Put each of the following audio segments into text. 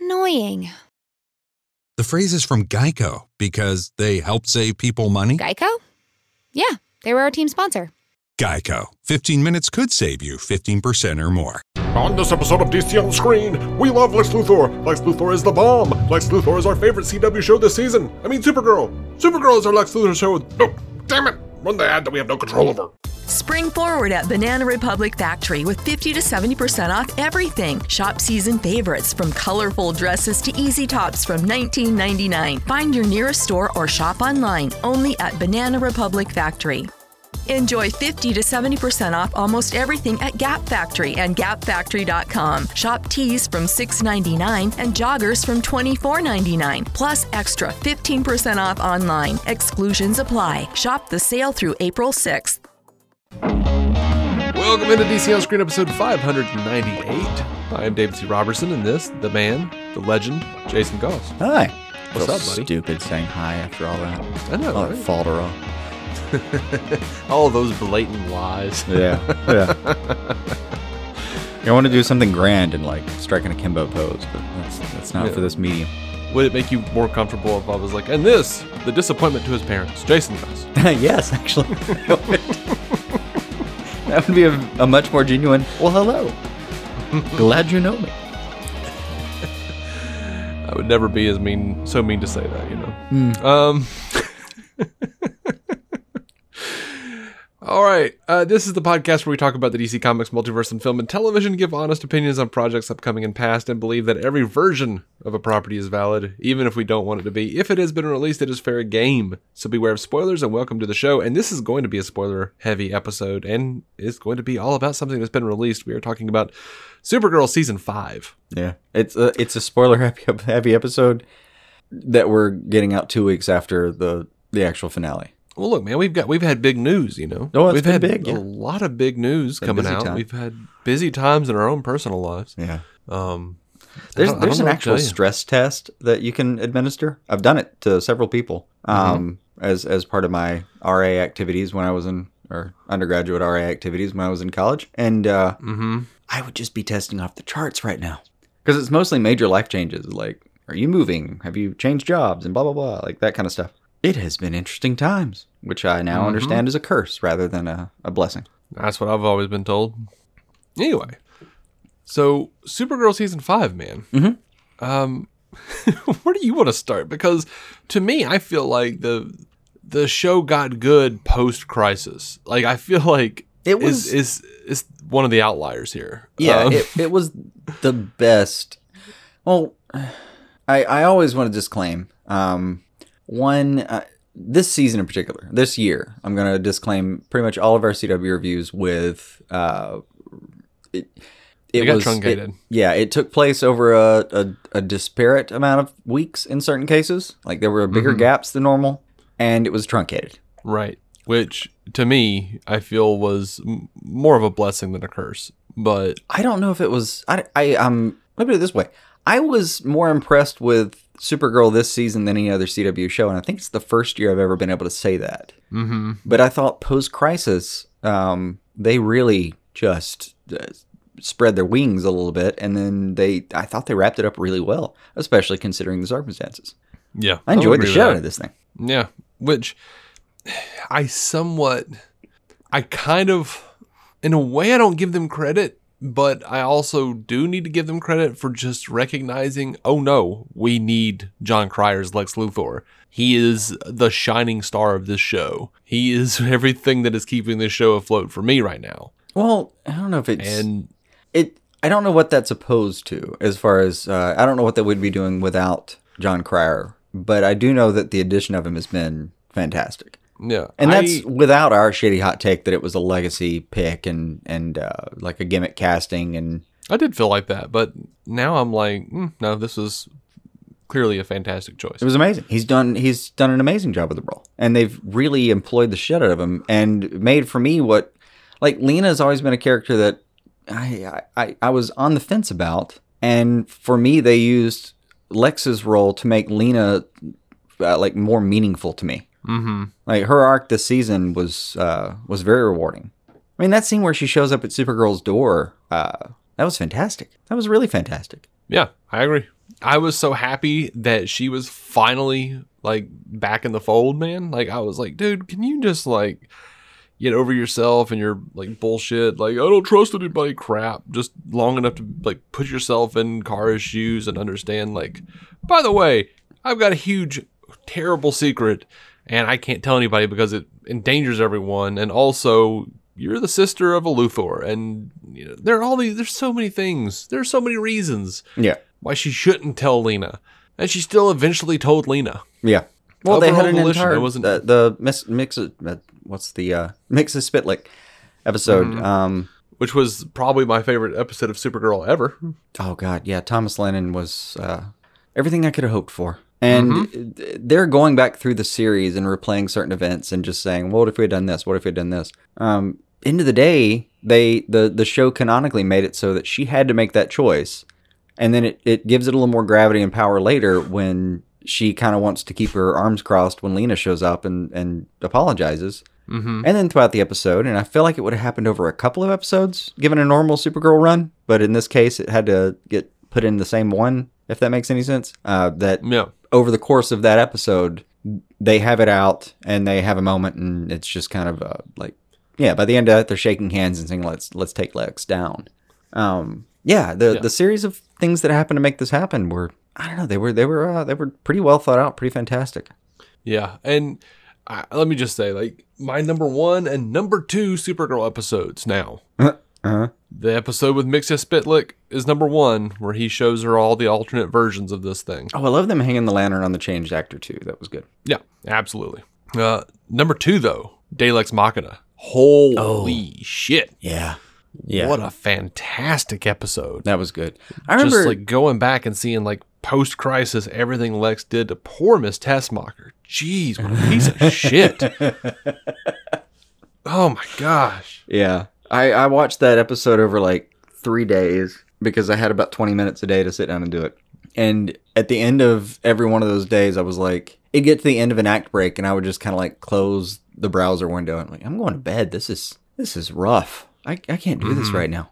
Annoying. The phrase is from Geico because they help save people money. Geico? Yeah, they were our team sponsor. Geico. 15 minutes could save you 15% or more. On this episode of DC on Screen, we love Lex Luthor. Lex Luthor is the bomb. Lex Luthor is our favorite CW show this season. I mean, Supergirl. Supergirl is our Lex Luthor show. Oh, damn it! Run the ad that we have no control over. Spring forward at Banana Republic Factory with 50 to 70% off everything. Shop season favorites from colorful dresses to easy tops from $19.99. Find your nearest store or shop online only at Banana Republic Factory. Enjoy 50 to 70% off almost everything at Gap Factory and gapfactory.com. Shop tees from $6.99 and joggers from $24.99, plus extra 15% off online. Exclusions apply. Shop the sale through April 6th. Welcome into DC on Screen episode 598. I am David C. Robertson, and this, the man, the legend, Jason Goss. Hi. What's up, buddy? Stupid saying hi after all that. I know, All that right? All those blatant lies. Yeah. Yeah. I want to do something grand and like strike an akimbo pose, but that's that's not Yeah. for this medium. Would it make you more comfortable if I was like, and this, the disappointment to his parents, Jason Goss? yes, actually. that would, be a, a much more genuine. Well, hello. Glad you know me. I would never be as mean, so mean to say that, you know. Um. All right, uh, this is the podcast where we talk about the DC Comics multiverse and film and television, give honest opinions on projects upcoming and past, and believe that every version of a property is valid, even if we don't want it to be. If it has been released, it is fair game. So beware of spoilers and welcome to the show. And this is going to be a spoiler-heavy episode, and it's going to be all about something that's been released. We are talking about Supergirl season five. Yeah, it's a it's a spoiler heavy, heavy episode that we're getting out two weeks after the the actual finale. Well, look, man, we've got we've had big news, you know. Oh, it's we've had big, a lot of big news Been coming out. time. We've had busy times in our own personal lives. Yeah. Um, There's I don't- I there's an know what to actual stress test that you can administer. I've done it to several people um, Mm-hmm. as as part of my RA activities when I was in or undergraduate RA activities when I was in college, and uh, mm-hmm. I would just be testing off the charts right now because it's mostly major life changes like are you moving, have you changed jobs, and blah blah blah, like that kind of stuff. It has been interesting times, which I now Mm-hmm. understand is a curse rather than a, a blessing. That's what I've always been told. Anyway, so Supergirl season five, man. Mhm. Um, where do you want to start? Because to me, I feel like the the show got good post crisis. Like I feel like It was- is is is one of the outliers here. Yeah, Um, it, it was the best. Well, I I always want to disclaim um, one uh, this season in particular, this year. I'm going to disclaim pretty much all of our CW reviews with uh, it. It They got was truncated. it- yeah, it took place over a, a, a disparate amount of weeks in certain cases. Like there were bigger Mm-hmm. gaps than normal, and it was truncated. Right. Which to me, I feel was m- more of a blessing than a curse. But I don't know if it was. I, I um. Let me put it this way. I was more impressed with Supergirl this season than any other CW show, and I think it's the first year I've ever been able to say that. mm-hmm. But I thought post Crisis, um, they really just uh, spread their wings a little bit, and then they. I thought they wrapped it up really well, especially considering the circumstances. yeah, I enjoyed the agree with shit out of this thing. Yeah, which I somewhat, I kind of, in a way, I don't give them credit, but I also do need to give them credit for just recognizing, oh no, we need Jon Cryer's Lex Luthor. He is the shining star of this show. He is everything that is keeping this show afloat for me right now. Well, I don't know if it's And it I don't know what that's opposed to as far as uh, I don't know what they would be doing without Jon Cryer, but I do know that the addition of him has been fantastic. Yeah, And I- that's without our shitty hot take that it was a legacy pick and and uh, like a gimmick casting and I did feel like that, but now I'm like, mm, no, this was clearly a fantastic choice. It was amazing. He's done he's done an amazing job with the role, and they've really employed the shit out of him and made for me what like Lena's always been a character that I I, I was on the fence about, and for me they used Lex's role to make Lena uh, like more meaningful to me. Mm-hmm. Like her arc this season was uh, was very rewarding. I mean that scene where she shows up at Supergirl's door, uh, that was fantastic. That was really fantastic. Yeah, I agree. I was so happy that she was finally like back in the fold, man. Like I was like, dude, can you just like get over yourself and your like bullshit, like I don't trust anybody crap, just long enough to like put yourself in Kara's shoes and understand like, by the way, I've got a huge terrible secret and I can't tell anybody because it endangers everyone and also you're the sister of a Luthor and you know there are all these there's so many things. There's so many reasons Yeah, why she shouldn't tell Lena. And she still eventually told Lena. yeah. Well, they had Overall an volition, entire it wasn't- the, the mix, mix of, uh, what's the uh, Mxyzptlk episode. Mm-hmm. Um, Which was probably my favorite episode of Supergirl ever. oh god, yeah. Thomas Lennon was uh, everything I could have hoped for. And Mm-hmm. they're going back through the series and replaying certain events and just saying, "What if we had done this? What if we had done this?" Um, end of the day, they the the show canonically made it so that she had to make that choice, and then it, it gives it a little more gravity and power later when she kind of wants to keep her arms crossed when Lena shows up and and apologizes. Mm-hmm. And then throughout the episode, and I feel like it would have happened over a couple of episodes, given a normal Supergirl run. But in this case, it had to get put in the same one, if that makes any sense. Uh, that Yeah. Over the course of that episode, they have it out and they have a moment, and it's just kind of uh, like, yeah. By the end of it, they're shaking hands and saying, "Let's let's take Lex down." Um, yeah, the Yeah. the series of things that happened to make this happen were, I don't know, they were they were uh, they were pretty well thought out, pretty fantastic. Yeah. And I, let me just say, like, my number one and number two Supergirl episodes now. Uh-huh. The episode with Mxyzptlk is number one, where he shows her all the alternate versions of this thing. Oh, I love them hanging the lantern on the changed actor too. That was good. Yeah, absolutely. Uh, number two, though, Deus Lex Machina. Holy shit. Yeah, yeah. What a fantastic episode. That was good. I remember just like going back and seeing like post crisis everything Lex did to poor Miss Teschmacher. Jeez, what a piece of shit. Oh my gosh. Yeah. I, I watched that episode over like three days because I had about 20 minutes a day to sit down and do it. And at the end of every one of those days, I was like, it'd get to the end of an act break and I would just kind of like close the browser window and like, I'm going to bed. This is, this is rough. I, I can't do this right now.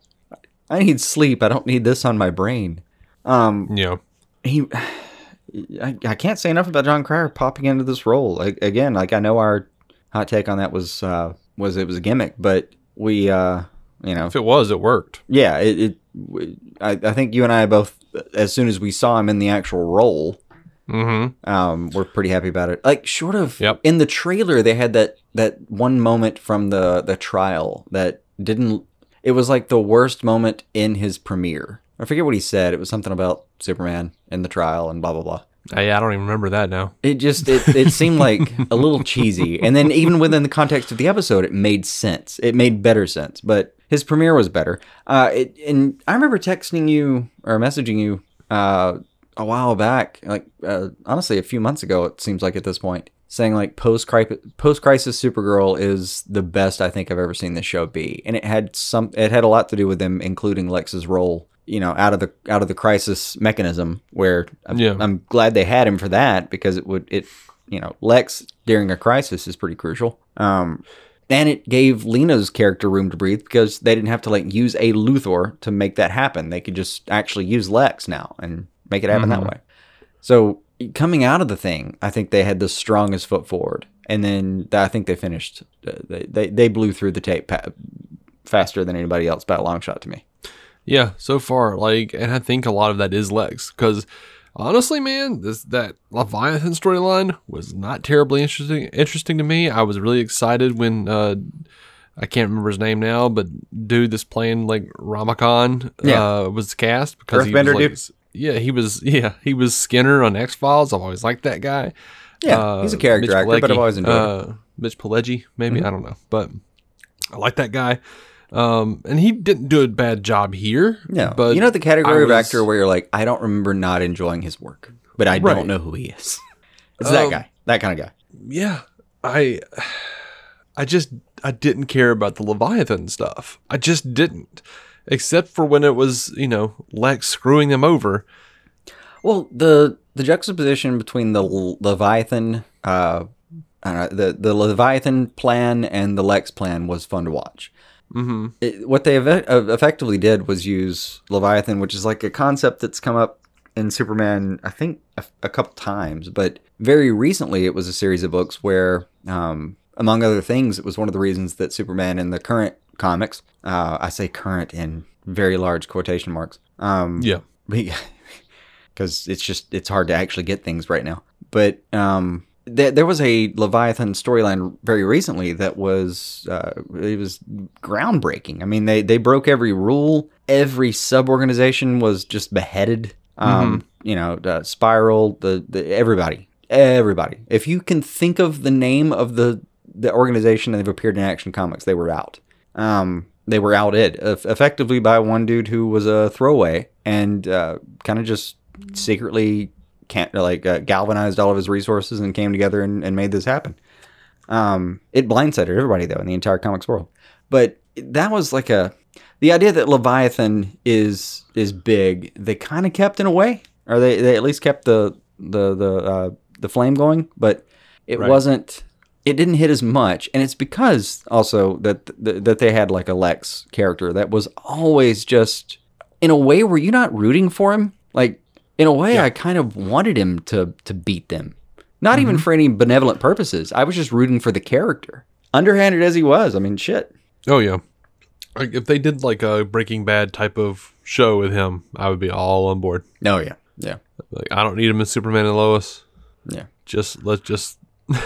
I need sleep. I don't need this on my brain. Um, Yeah. he I, I can't say enough about Jon Cryer popping into this role. Like, again, like I know our hot take on that was uh was it was a gimmick, but we uh you know If it was, it worked. yeah it, it I, I think you and I both as soon as we saw him in the actual role Mm-hmm. um we're pretty happy about it like short of Yep. in the trailer they had that that one moment from the the trial that didn't it was like the worst moment in his premiere I forget what he said it was something about Superman in the trial and blah blah blah I, I don't even remember that now. it just it, it seemed like a little cheesy. And then even within the context of the episode it made sense. It made better sense but his premiere was better. Uh it, and i remember texting you or messaging you uh a while back like uh, honestly a few months ago it seems like at this point saying like post post crisis supergirl is the best i think i've ever seen this show be. And it had some it had a lot to do with them including lex's role you know out of the out of the crisis mechanism where I'm, Yeah. I'm glad they had him for that because it would it you know lex during a crisis is pretty crucial. Um and it gave lena's character room to breathe because they didn't have to like use a luthor to make that happen. They could just actually use lex now and make it happen that way. So coming out of the thing i think they had the strongest foot forward. And then i think they finished uh, they they, they blew through the tape pa- faster than anybody else by a long shot to me Yeah, so far, like, and I think a lot of that is Lex, because honestly, man, this that Leviathan storyline was not terribly interesting. Interesting to me. I was really excited when uh, I can't remember his name now, but dude that's playing like Rama Khan Yeah. uh, was cast because he was, like, dude? Yeah, he was. Yeah, he was Skinner on X Files. I've always liked that guy. Yeah, he's a Uh, character Mitch actor, but I've always enjoyed him. uh, Mitch Pileggi, maybe I don't know, but I like that guy. Um, and he didn't do a bad job here. No, but you know the category I of actor where you're like, I don't remember not enjoying his work, but I Right. don't know who he is. it's that Um, guy, that kind of guy. yeah i i just i didn't care about the leviathan stuff i just didn't except for when it was you know lex screwing them over Well, the the juxtaposition between the L- Leviathan, uh, I don't know, the the Leviathan plan and the Lex plan was fun to watch. Mm-hmm. It, what they uh, effectively did was use Leviathan, which is like a concept that's come up in Superman, I think a, a couple times, but very recently it was a series of books where, um, among other things, it was one of the reasons that Superman in the current comics, uh, I say current in very large quotation marks, um, yeah because it's just it's hard to actually get things right now. But um, there there was a Leviathan storyline very recently that was uh, it was groundbreaking. I mean, they they broke every rule. Every sub organization was just beheaded. Um, You know, uh, Spiral, the, the everybody, everybody. If you can think of the name of the the organization that they've appeared in Action Comics, they were out. Um, they were outed eff- effectively by one dude who was a throwaway and uh, kind of just secretly can't like uh, galvanized all of his resources and came together and, and made this happen. Um, it blindsided everybody though in the entire comics world. But that was like a the idea that Leviathan is is big. They kind of kept in a way, or they, they at least kept the the the uh, the flame going, but it Right. wasn't. It didn't hit as much, and it's because also that that that they had like a Lex character that was always just in a way where you're not rooting for him. Like in a way, I kind of wanted him to to beat them, not even for any benevolent purposes. I was just rooting for the character, underhanded as he was. I mean, shit. oh yeah like if they did like a breaking bad type of show with him i would be all on board Oh yeah, yeah, like i don't need him as superman and lois yeah. just let's just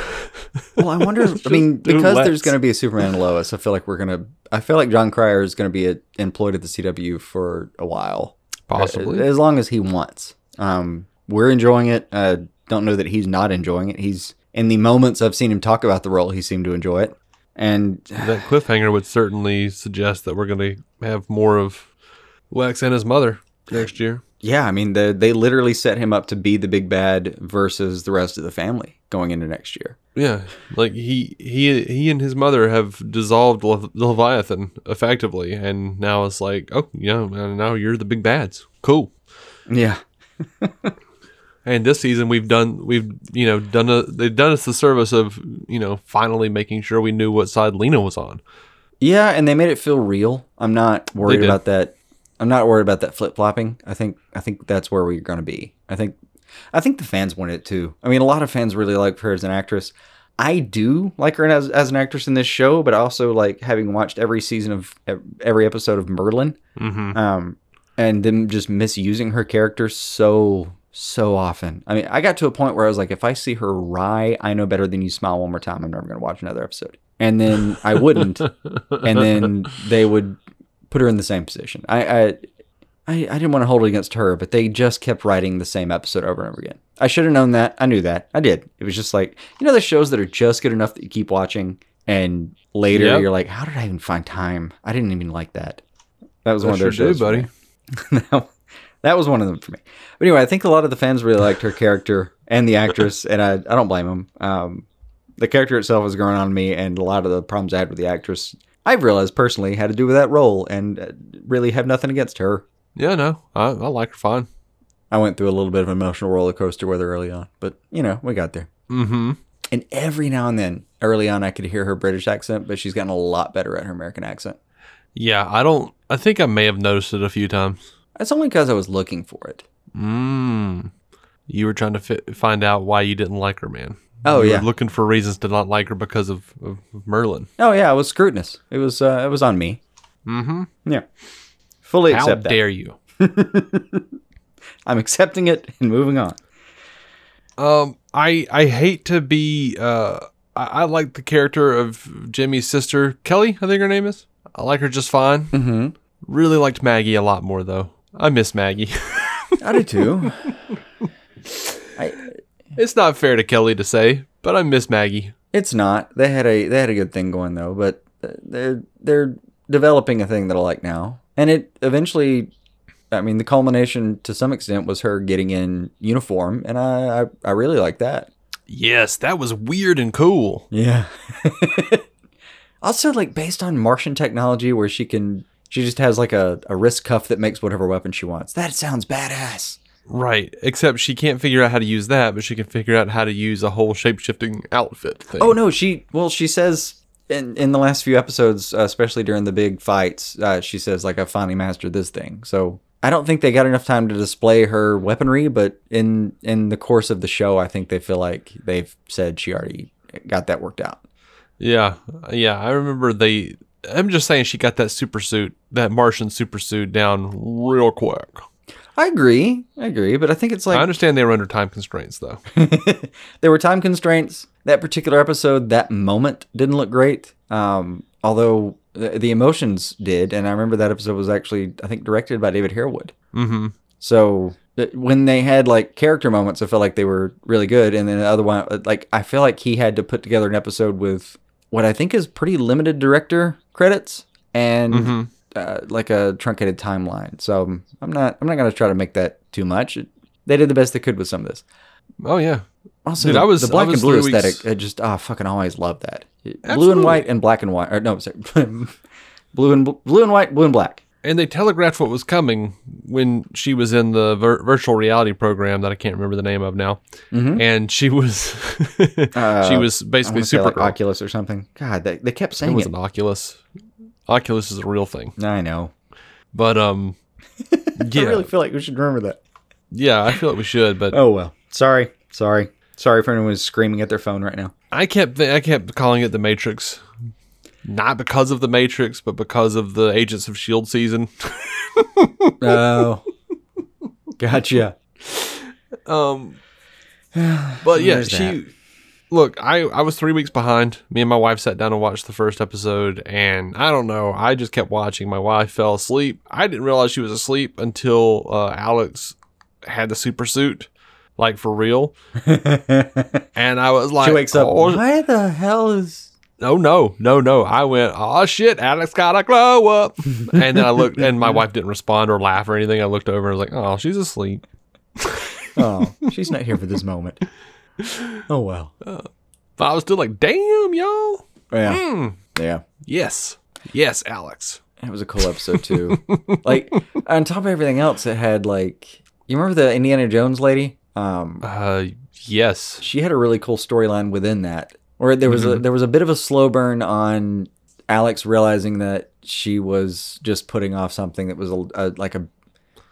Well, I wonder. I mean, because there's going to be a Superman and Lois, I feel like we're gonna. I feel like Jon Cryer is going to be uh employed at the CW for a while, possibly as long as he wants. Um, we're enjoying it. Uh, don't know that he's not enjoying it. He's in the moments I've seen him talk about the role, he seemed to enjoy it. And that cliffhanger would certainly suggest that we're going to have more of lex and his mother next year yeah, I mean, the, they literally set him up to be the big bad versus the rest of the family going into next year. Yeah, like he he he and his mother have dissolved Le- Leviathan effectively, and now it's like, oh, yeah, now you're the big bads. Cool. Yeah, And this season we've done we've you know done a they've done us the service of you know finally making sure we knew what side Lena was on. Yeah, and they made it feel real. I'm not worried about that. I'm not worried about that flip flopping. I think I think that's where we're going to be. I think I think the fans want it too. I mean, a lot of fans really like her as an actress. I do like her as, as an actress in this show, but also like having watched every season of every episode of Merlin, Mm-hmm. um, and them just misusing her character so so often. I mean, I got to a point where I was like, if I see her wry, I know better than you smile one more time. I'm never going to watch another episode. And then I wouldn't, and then they would put her in the same position. I, I, I, I didn't want to hold it against her, but they just kept writing the same episode over and over again. I should have known that. I knew that. I did. It was just like you know the shows that are just good enough that you keep watching, and later Yep. you're like, how did I even find time? I didn't even like that. That was one of Sure those do, shows, for buddy. that, that was one of them for me. But anyway, I think a lot of the fans really liked her character and the actress, and I, I don't blame them. Um, the character itself has grown on me, and a lot of the problems I had with the actress, I've realized personally had to do with that role, and uh, really have nothing against her. Yeah, no, I, I like her fine. I went through a little bit of an emotional roller coaster with her early on, but you know, we got there. Mm-hmm. And every now and then, early on, I could hear her British accent, but she's gotten a lot better at her American accent. Yeah, I don't. I think I may have noticed it a few times. That's only because I was looking for it. Mm. You were trying to fi- find out why you didn't like her, man. Oh, You were yeah. looking for reasons to not like her because of, of Merlin. Oh yeah, it was scrutinous. It was uh, it was on me. Mm-hmm. Yeah, fully How accept that. dare you? I'm accepting it and moving on. Um, I I hate to be uh I, I like the character of Jimmy's sister, Kelly, I think her name is. I like her just fine. Mm-hmm. Really liked Maggie a lot more, though. I miss Maggie. I do too. I, it's not fair to Kelly to say, but I miss Maggie. it's not. They had a they had a good thing going though, but they're they're developing a thing that I like now, and it eventually. I mean, the culmination to some extent was her getting in uniform, and I I, I really like that. Yes, that was weird and cool. Yeah. also, like based on Martian technology, where she can she just has like a, a wrist cuff that makes whatever weapon she wants. That sounds badass. Right, except she can't figure out how to use that, but she can figure out how to use a whole shape shifting outfit thing. Oh no, she well she says in in the last few episodes, uh, especially during the big fights, uh, she says like I finally mastered this thing. So I don't think they got enough time to display her weaponry, but in in the course of the show, I think they feel like they've said she already got that worked out. Yeah, yeah. I remember they. I'm just saying she got that super suit, that Martian super suit down real quick. I agree, I agree, but I think it's like I understand they were under time constraints, though. there were time constraints. That particular episode, that moment didn't look great. Um, although the, the emotions did, and I remember that episode was actually I think directed by David Harewood. mm-hmm. So th- when they had like character moments, I felt like they were really good, and then the other one, like I feel like he had to put together an episode with what I think is pretty limited director credits and Mm-hmm. uh, like a truncated timeline. So um, I'm not I'm not gonna try to make that too much. It- they did the best they could with some of this. Oh yeah, Also, Dude, I was- the black was and blue three weeks- aesthetic. I just ah fucking always love that. Blue and white and black and white. Or no, sorry, blue and blue and white, blue and black. And they telegraphed what was coming when she was in the vir- virtual reality program that I can't remember the name of now, Mhm. and she was Uh, she was basically wanna like super. Oculus or something. God, they, they kept saying it was it. an Oculus. Oculus is a real thing, I know. but um, yeah, I really feel like we should remember that. yeah, I feel like we should, but Oh well. Sorry. Sorry. Sorry for anyone who's screaming at their phone right now. I kept th- I kept calling it the Matrix, not because of the Matrix, but because of the Agents of Shield season. Oh. gotcha. Um, but yeah, There's she. Look, I I was three weeks behind. Me and my wife sat down and watched the first episode, and I don't know. I just kept watching. My wife fell asleep. I didn't realize she was asleep until uh, Alex had the super suit, like for real. and I was like, she wakes up. "Oh, Why the hell is no, no, no, no. I went, oh shit, Alex got a glow up. and then I looked, and my wife didn't respond or laugh or anything. I looked over and I was like, oh, she's asleep. Oh, she's not here for this moment. Oh well. But I was still like, damn, y'all. Yeah. Hmm. Yeah. Yes. Yes, Alex. It was a cool episode too. like on top of everything else, it had like you remember the Indiana Jones lady? Um, Uh, yes. she had a really cool storyline within that, where there was a there was a bit of a slow burn on Alex realizing that she was just putting off something that was a, a like a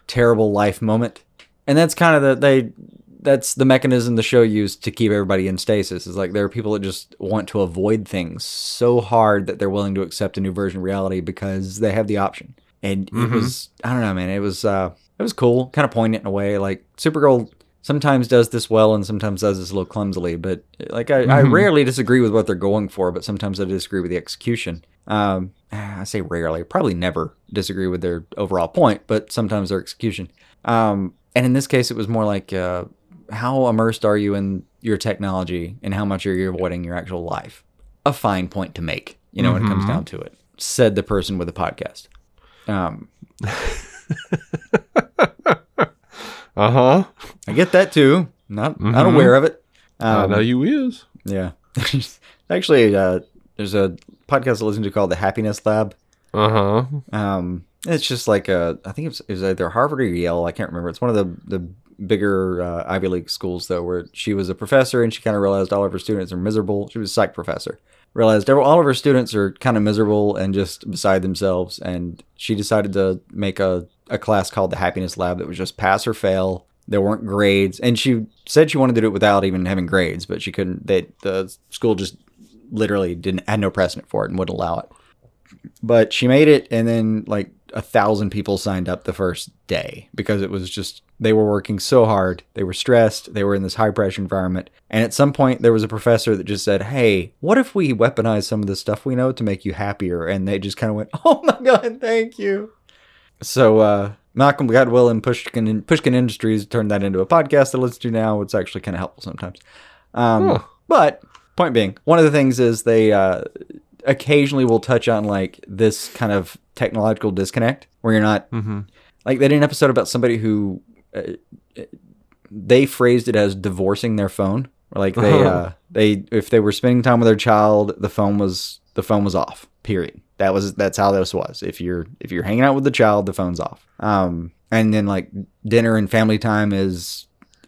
terrible life moment, and that's kind of the they that's the mechanism the show used to keep everybody in stasis. Is like there are people that just want to avoid things so hard that they're willing to accept a new version of reality because they have the option. And it was I don't know, man. It was uh it was cool, kind of poignant in a way. Like Supergirl sometimes does this well and sometimes does this a little clumsily, but like I, I rarely disagree with what they're going for, but sometimes I disagree with the execution. Um, I say rarely, probably never disagree with their overall point, but sometimes their execution. Um, and in this case, it was more like uh, how immersed are you in your technology and how much are you avoiding your actual life? A fine point to make, you know, when it comes down to it, said the person with the podcast. Um, Uh huh. I get that too. Not not Mhm. aware of it. I Um, know you is. Yeah. Actually, uh, there's a podcast I listen to called The Happiness Lab. Uh huh. Um, it's just like a, I think it was, it was either Harvard or Yale. I can't remember. It's one of the the bigger uh, Ivy League schools though, where she was a professor and she kind of realized all of her students are miserable. She was a psych professor. Realized all of her students are kind of miserable and just beside themselves, and she decided to make a a class called the Happiness Lab that was just pass or fail. There weren't grades, and she said she wanted to do it without even having grades, but she couldn't. They the school just literally didn't had no precedent for it and wouldn't allow it but she made it and then like a thousand people signed up the first day because it was just they were working so hard. They were stressed. They were in this high pressure environment. And at some point, there was a professor that just said, Hey, what if we weaponize some of the stuff we know to make you happier? And they just kind of went, Oh my God, thank you. So, uh, Malcolm Gladwell and Pushkin, Pushkin Industries turned that into a podcast I listen do now. It's actually kind of helpful sometimes. Um, Huh. But point being, one of the things is they uh, occasionally will touch on like this kind of technological disconnect where you're not like they did an episode about somebody who uh, they phrased it as divorcing their phone. Like they uh, they if they were spending time with their child, the phone was the phone was off. Period. That was that's how this was. If you're if you're hanging out with the child, the phone's off. Um, and then like dinner and family time is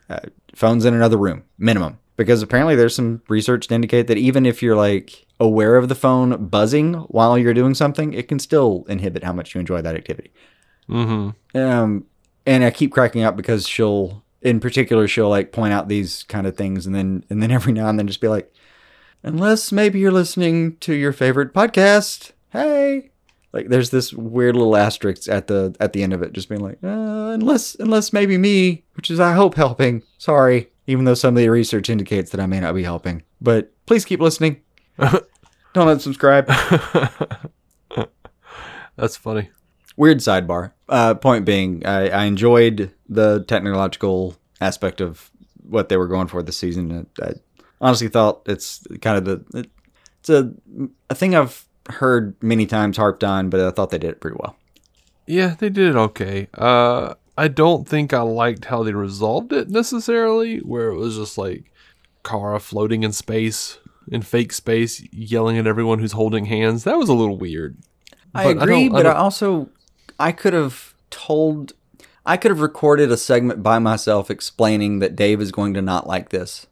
uh, phones in another room minimum because apparently there's some research to indicate that even if you're like aware of the phone buzzing while you're doing something, it can still inhibit how much you enjoy that activity. Mm-hmm. Um, and I keep cracking up because she'll, in particular, she'll like point out these kind of things, and then and then every now and then just be like, unless maybe you're listening to your favorite podcast, hey. Like there's this weird little asterisk at the at the end of it, just being like, uh, unless unless maybe me, which is I hope helping. Sorry, even though some of the research indicates that I may not be helping, but please keep listening. Don't unsubscribe. That's funny. Weird sidebar. Uh, point being, I, I enjoyed the technological aspect of what they were going for this season. I, I honestly thought it's kind of the it, it's a a thing I've heard many times harped on, but I thought they did it pretty well. Yeah, they did it okay. Uh, I don't think I liked how they resolved it necessarily, where it was just like Kara floating in space, in fake space, yelling at everyone who's holding hands. That was a little weird. I But I agree, don't- I but I, also I could have told I could have recorded a segment by myself explaining that Dave is going to not like this.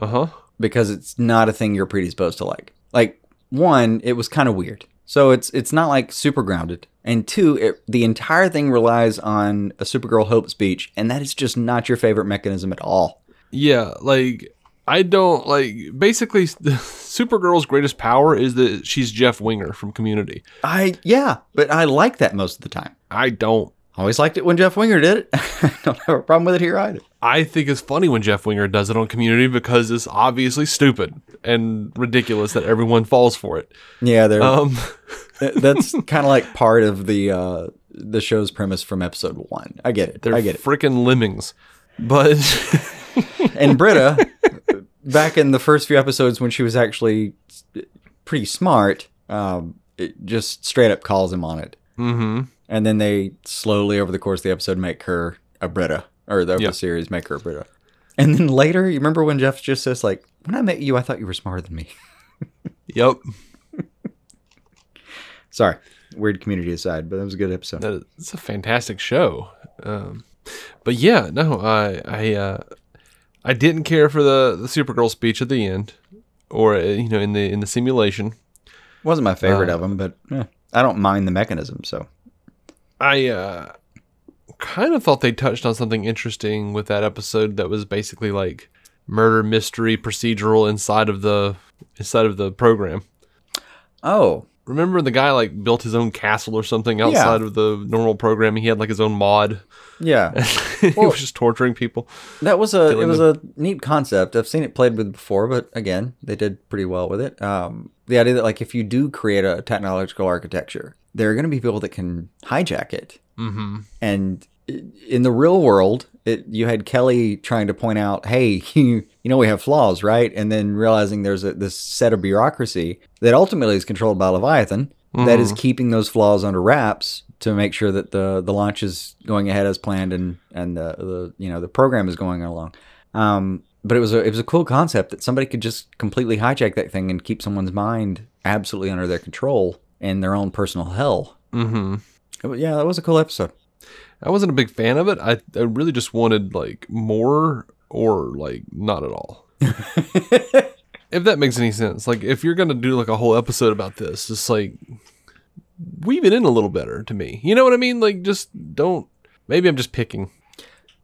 Uh huh. because it's not a thing you're predisposed to like. Like one, it was kind of weird. So it's it's not like super grounded. And two, it, the entire thing relies on a Supergirl Hope speech, and that is just not your favorite mechanism at all. Yeah, like I don't like. Basically, Supergirl's greatest power is that she's Jeff Winger from Community. I yeah, but I like that most of the time. I don't. Always liked it when Jeff Winger did it. I don't have a problem with it here either. I think it's funny when Jeff Winger does it on Community because it's obviously stupid and ridiculous that everyone falls for it. Yeah, they're, Um, that's kind of like part of the uh, the show's premise from episode one. I get it. they're I get it. freaking lemmings. But And Britta, back in the first few episodes when she was actually pretty smart, um, it just straight up calls him on it. hmm And then they slowly, over the course of the episode, make her a Britta, or the, Yeah. the series make her a Britta. And then later, you remember when Jeff just says, like, when I met you, I thought you were smarter than me. Yep. Sorry, weird community aside, but that was a good episode. That is, it's a fantastic show. Um, but yeah, no, I I uh, I didn't care for the the Supergirl speech at the end, or uh, you know in the in the simulation. Wasn't my favorite Uh, of them, but eh, I don't mind the mechanism, so. I uh, kind of thought they touched on something interesting with that episode that was basically like murder mystery procedural inside of the inside of the program. Oh, Remember the guy like built his own castle or something outside of the normal programming. He had like his own mod. yeah. he Well- was just torturing people. That was a it was a neat concept. I've seen it played with before, but again, they did pretty well with it. Um, the idea that like if you do create a technological architecture, there are going to be people that can hijack it. Mm-hmm. And in the real world, it you had Kelly trying to point out, hey, you you know we have flaws, right? And then realizing there's a, this set of bureaucracy that ultimately is controlled by Leviathan that is keeping those flaws under wraps to make sure that the the launch is going ahead as planned and and the, the you know the program is going along. Um, but it was a it was a cool concept that somebody could just completely hijack that thing and keep someone's mind absolutely under their control in their own personal hell. Mm-hmm. Yeah, that was a cool episode. I wasn't a big fan of it. I, I really just wanted like more or like not at all. if that makes any sense. Like if you're gonna do like a whole episode about this, just like weave it in a little better to me. You know what I mean? Like just don't maybe I'm just picking.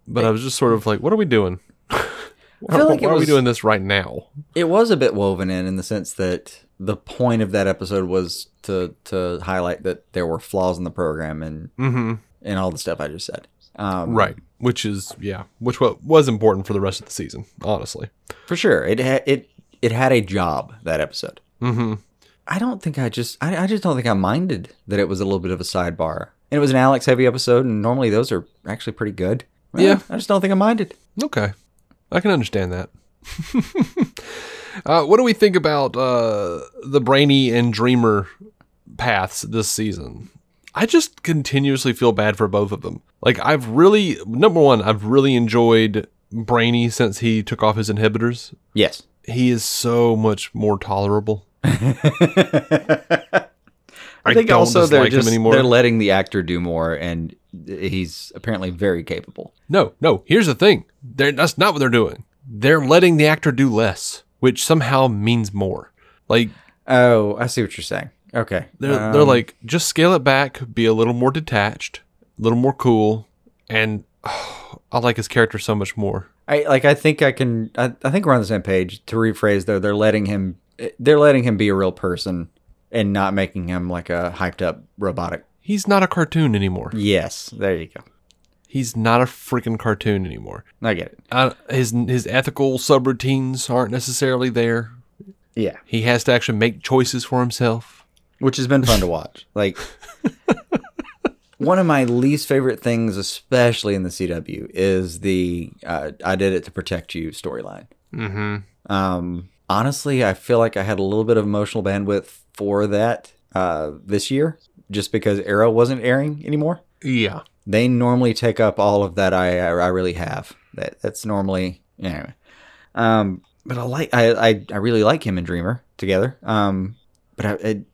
But I was just sort of like, what are we doing? Why, feel like it why are we was- doing this right now? It was a bit woven in in the sense that the point of that episode was to to highlight that there were flaws in the program and mm-hmm. And all the stuff I just said. Um, Right. Which is yeah, which what was important for the rest of the season, honestly. For sure. It had it it had a job that episode. Mm-hmm. I don't think I just I, I just don't think I minded that it was a little bit of a sidebar. And it was an Alex heavy episode, and normally those are actually pretty good. Eh, Yeah. I just don't think I minded. Okay. I can understand that. uh, what do we think about uh, the Brainy and Dreamer paths this season? I just continuously feel bad for both of them. Like, I've really, number one, I've really enjoyed Brainy since he took off his inhibitors. Yes. He is so much more tolerable. I think don't also they're just they're letting the actor do more, and he's apparently very capable. No, no. Here's the thing. They're, that's not what they're doing. They're letting the actor do less, which somehow means more. Like Oh, I see what you're saying. Okay, they're they're Um, like just scale it back, be a little more detached, a little more cool, and I like his character so much more. I like. I think I can. I, I think we're on the same page. To rephrase, though, they're letting him. They're letting him be a real person, and not making him like a hyped up robotic. He's not a cartoon anymore. Yes, there you go. He's not a freaking cartoon anymore. I get it. Uh, his his ethical subroutines aren't necessarily there. Yeah, He has to actually make choices for himself. Which has been fun to watch. Like one of my least favorite things, especially in the CW, is the uh, "I did it to protect you" storyline. Mm-hmm. Um, honestly, I feel like I had a little bit of emotional bandwidth for that uh, this year, just because Arrow wasn't airing anymore. Yeah. They normally take up all of that. I I, I really have that. That's normally anyway. Um, but I like I, I I really like him and Dreamer together. Um, but I, it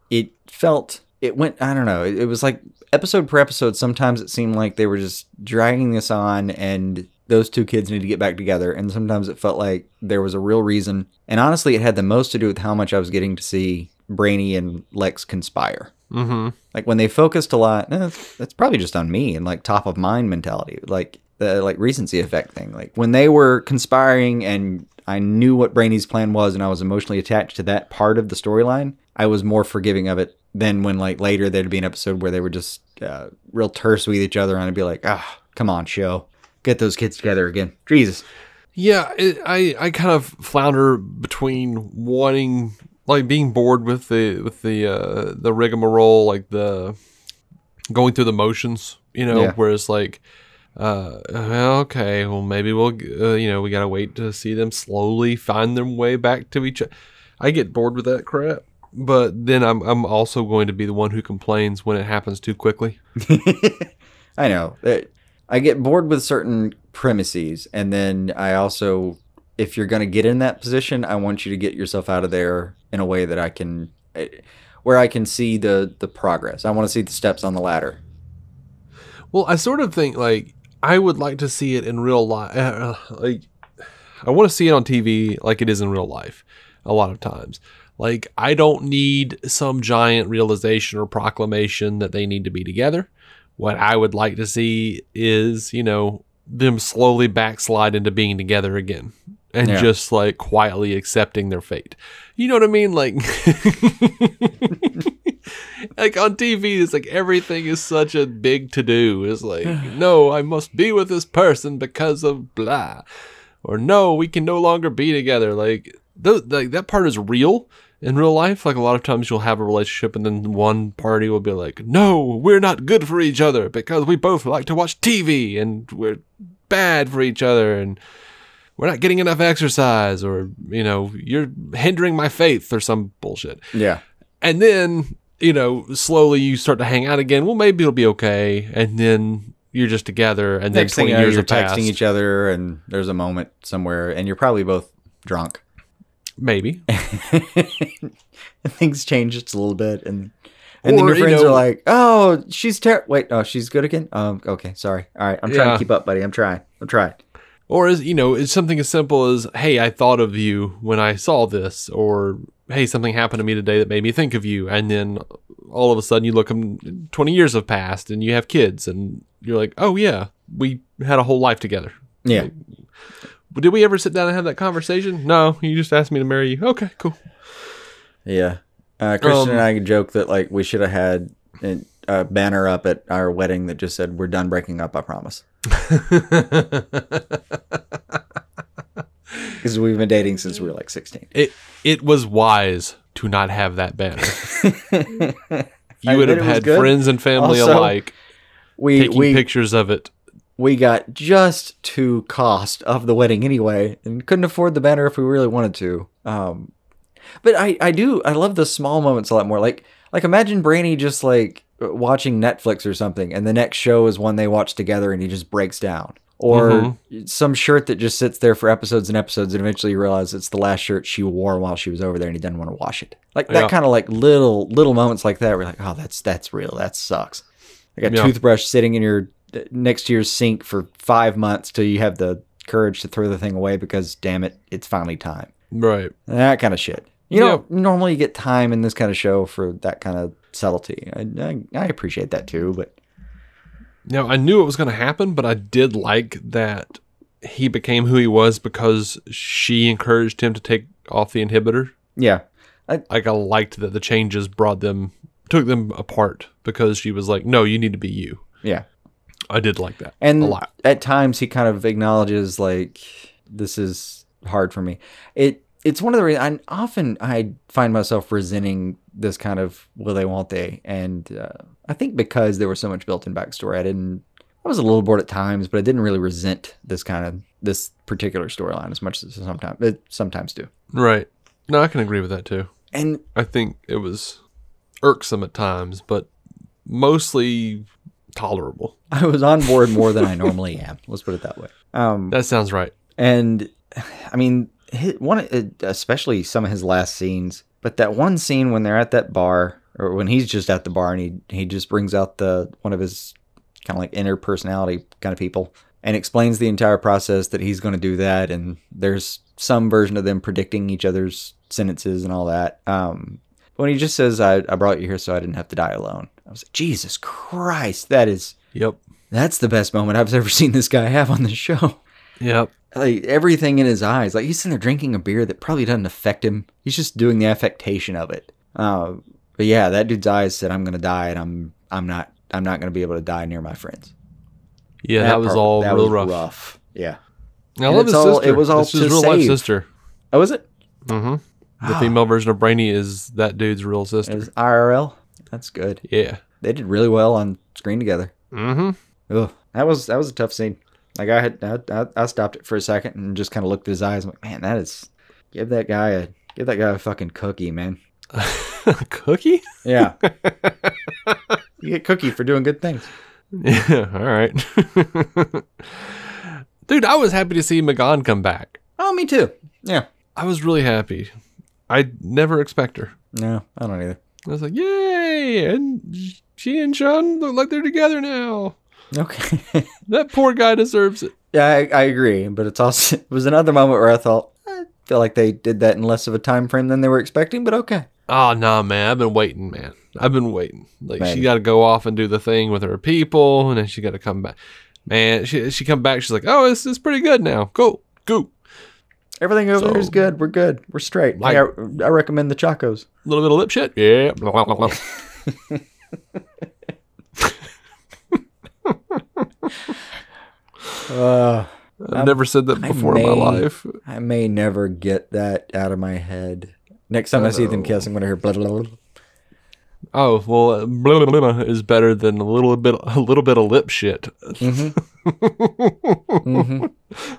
felt it went. I don't know. It, it was like episode per episode. Sometimes it seemed like they were just dragging this on and. Those two kids need to get back together, and sometimes it felt like there was a real reason. And honestly, it had the most to do with how much I was getting to see Brainy and Lex conspire. Mm-hmm. Like when they focused a lot, eh, that's, that's probably just on me and like top of mind mentality, like the like recency effect thing. Like when they were conspiring and I knew what Brainy's plan was and I was emotionally attached to that part of the storyline, I was more forgiving of it than when like later there'd be an episode where they were just uh, real terse with each other and I'd be like, ah, come on, show, get those kids together again, Jesus. Yeah, it, I I kind of flounder between wanting like being bored with the with the uh the rigmarole, like the going through the motions, you know, Yeah. whereas like uh okay, well maybe we'll uh, you know, we got to wait to see them slowly find their way back to each other. I get bored with that crap. But then I'm I'm also going to be the one who complains when it happens too quickly. I know. that I get bored with certain premises, and then I also, if you're going to get in that position, I want you to get yourself out of there in a way that I can, eh, where I can see the the progress. I want to see the steps on the ladder. Well, I sort of think like I would like to see it in real life. Uh, like I want to see it on TV like it is in real life. A lot of times, like I don't need some giant realization or proclamation that they need to be together. What I would like to see is, you know, them slowly backslide into being together again and Yeah. just like quietly accepting their fate. You know what I mean? Like, like on TV, it's like everything is such a big to do. It's like, no, I must be with this person because of blah, or no, we can no longer be together. Like, th- like that part is real in real life. Like a lot of times, you'll have a relationship, and then one party will be like, no, we're not good for each other because we both like to watch TV, and we're bad for each other, and we're not getting enough exercise, or you know, you're hindering my faith, or some bullshit. Yeah. And then, you know, slowly you start to hang out again. Well, maybe it'll be okay. And then you're just together. And then Next thing 20 you know, years you're texting each other, and there's a moment somewhere, and you're probably both drunk. Maybe. Things change just a little bit, and and then Or, your you friends know- are like, "Oh, she's ter- wait, oh, she's good again." Um, okay, sorry. All right, I'm trying Yeah. to keep up, buddy. I'm trying. I'm trying. Or is you know, it's something as simple as, "Hey, I thought of you when I saw this," or "Hey, something happened to me today that made me think of you," and then all of a sudden you look, and twenty years have passed, and you have kids, and you're like, "Oh yeah, we had a whole life together." Yeah. Did we ever sit down and have that conversation? No, you just asked me to marry you. Okay, cool. Yeah. Uh, Christian Um, and I joke that like we should have had a banner up at our wedding that just said, "We're done breaking up. I promise." Because we've been dating since we were like sixteen. it it was wise to not have that banner. I You would have had good. friends and family Also, alike We taking we pictures of it. We got just to cost of the wedding anyway, and couldn't afford the banner if we really wanted to. Um, but I I do I love the small moments a lot more. Like like imagine Brainy just like watching Netflix or something, and the next show is one they watch together, and he just breaks down. Or Mm-hmm. some shirt that just sits there for episodes and episodes, and eventually you realize it's the last shirt she wore while she was over there, and he doesn't want to wash it. Like that Yeah. kind of like little little moments like that. We're like, oh, that's that's real. That sucks. Like a Yeah. toothbrush sitting in your next year's sink for five months till you have the courage to throw the thing away because damn it, it's finally time. Right. That kind of shit. You know, normally you get time in this kind of show for that kind of subtlety. I, I, I appreciate that too, but Now I knew it was going to happen, but I did like that he became who he was because she encouraged him to take off the inhibitor. yeah, Like I liked that the changes brought them took them apart because she was like, "No, you need to be you." yeah. I did like that And a lot. at times he kind of acknowledges like this is hard for me. It it's one of the reasons I often I find myself resenting this kind of will they won't they, and uh, I think because there was so much built-in backstory, I didn't. I was a little bored at times, but I didn't really resent this kind of this particular storyline as much as sometimes it sometimes do. Right. No, I can agree with that too. And I think it was irksome at times, but mostly tolerable. I was on board more than I normally am. Let's put it that way. Um, That sounds right. And I mean, one especially some of his last scenes, but that one scene when they're at that bar, or when he's just at the bar and he he just brings out the one of his kind of like inner personality kind of people and explains the entire process that he's going to do that, and there's some version of them predicting each other's sentences and all that. Um, when he just says, I, "I brought you here so I didn't have to die alone," I was like, Jesus Christ, that is Yep. that's the best moment I've ever seen this guy have on the show Yep. like everything in his eyes. Like he's sitting there drinking a beer that probably doesn't affect him. He's just doing the affectation of it. Uh, but yeah, that dude's eyes said, "I'm gonna die, and I'm I'm not I'm not gonna be able to die near my friends." Yeah, that, was part- all that real was rough. Yeah. I And love his all- sister. it was all his real life sister. Oh, was it? Mm-hmm. The female version of Brainy is that dude's real sister. was IRL. That's good. yeah. They did really well on screen together. Mm-hmm. Ugh, that was that was a tough scene. Like I had I, I, stopped it for a second and just kind of looked at his eyes. I'm like, man, that is give that guy a give that guy a fucking cookie, man. Cookie? Yeah. you get cookie for doing good things. Yeah. All right. Dude, I was happy to see M'gann come back. Oh, me too. Yeah. I was really happy. I never expect her. No, I don't either. I was like, yay! And she and Sean look like they're together now. Okay. That poor guy deserves it. yeah, I, I agree, but it's also it was another moment where I thought I feel like they did that in less of a time frame than they were expecting, but okay. Oh nah, man! I've been waiting, man. I've been waiting. Like she got to go off and do the thing with her people, and then she got to come back. Man, she she come back. She's like, "Oh, it's is pretty good now. Go, go." Everything over there is So- good. We're good. We're straight. Like- I, I recommend the Chacos. A little bit of lip shit. Yeah. Blah, blah, blah, blah. Uh, I've never said that before in my life. I may never get that out of my head. Next time I see them kiss, I'm gonna hear blah blah blah. Oh well, blah, blah, blah is better than a little bit a little bit of lip shit.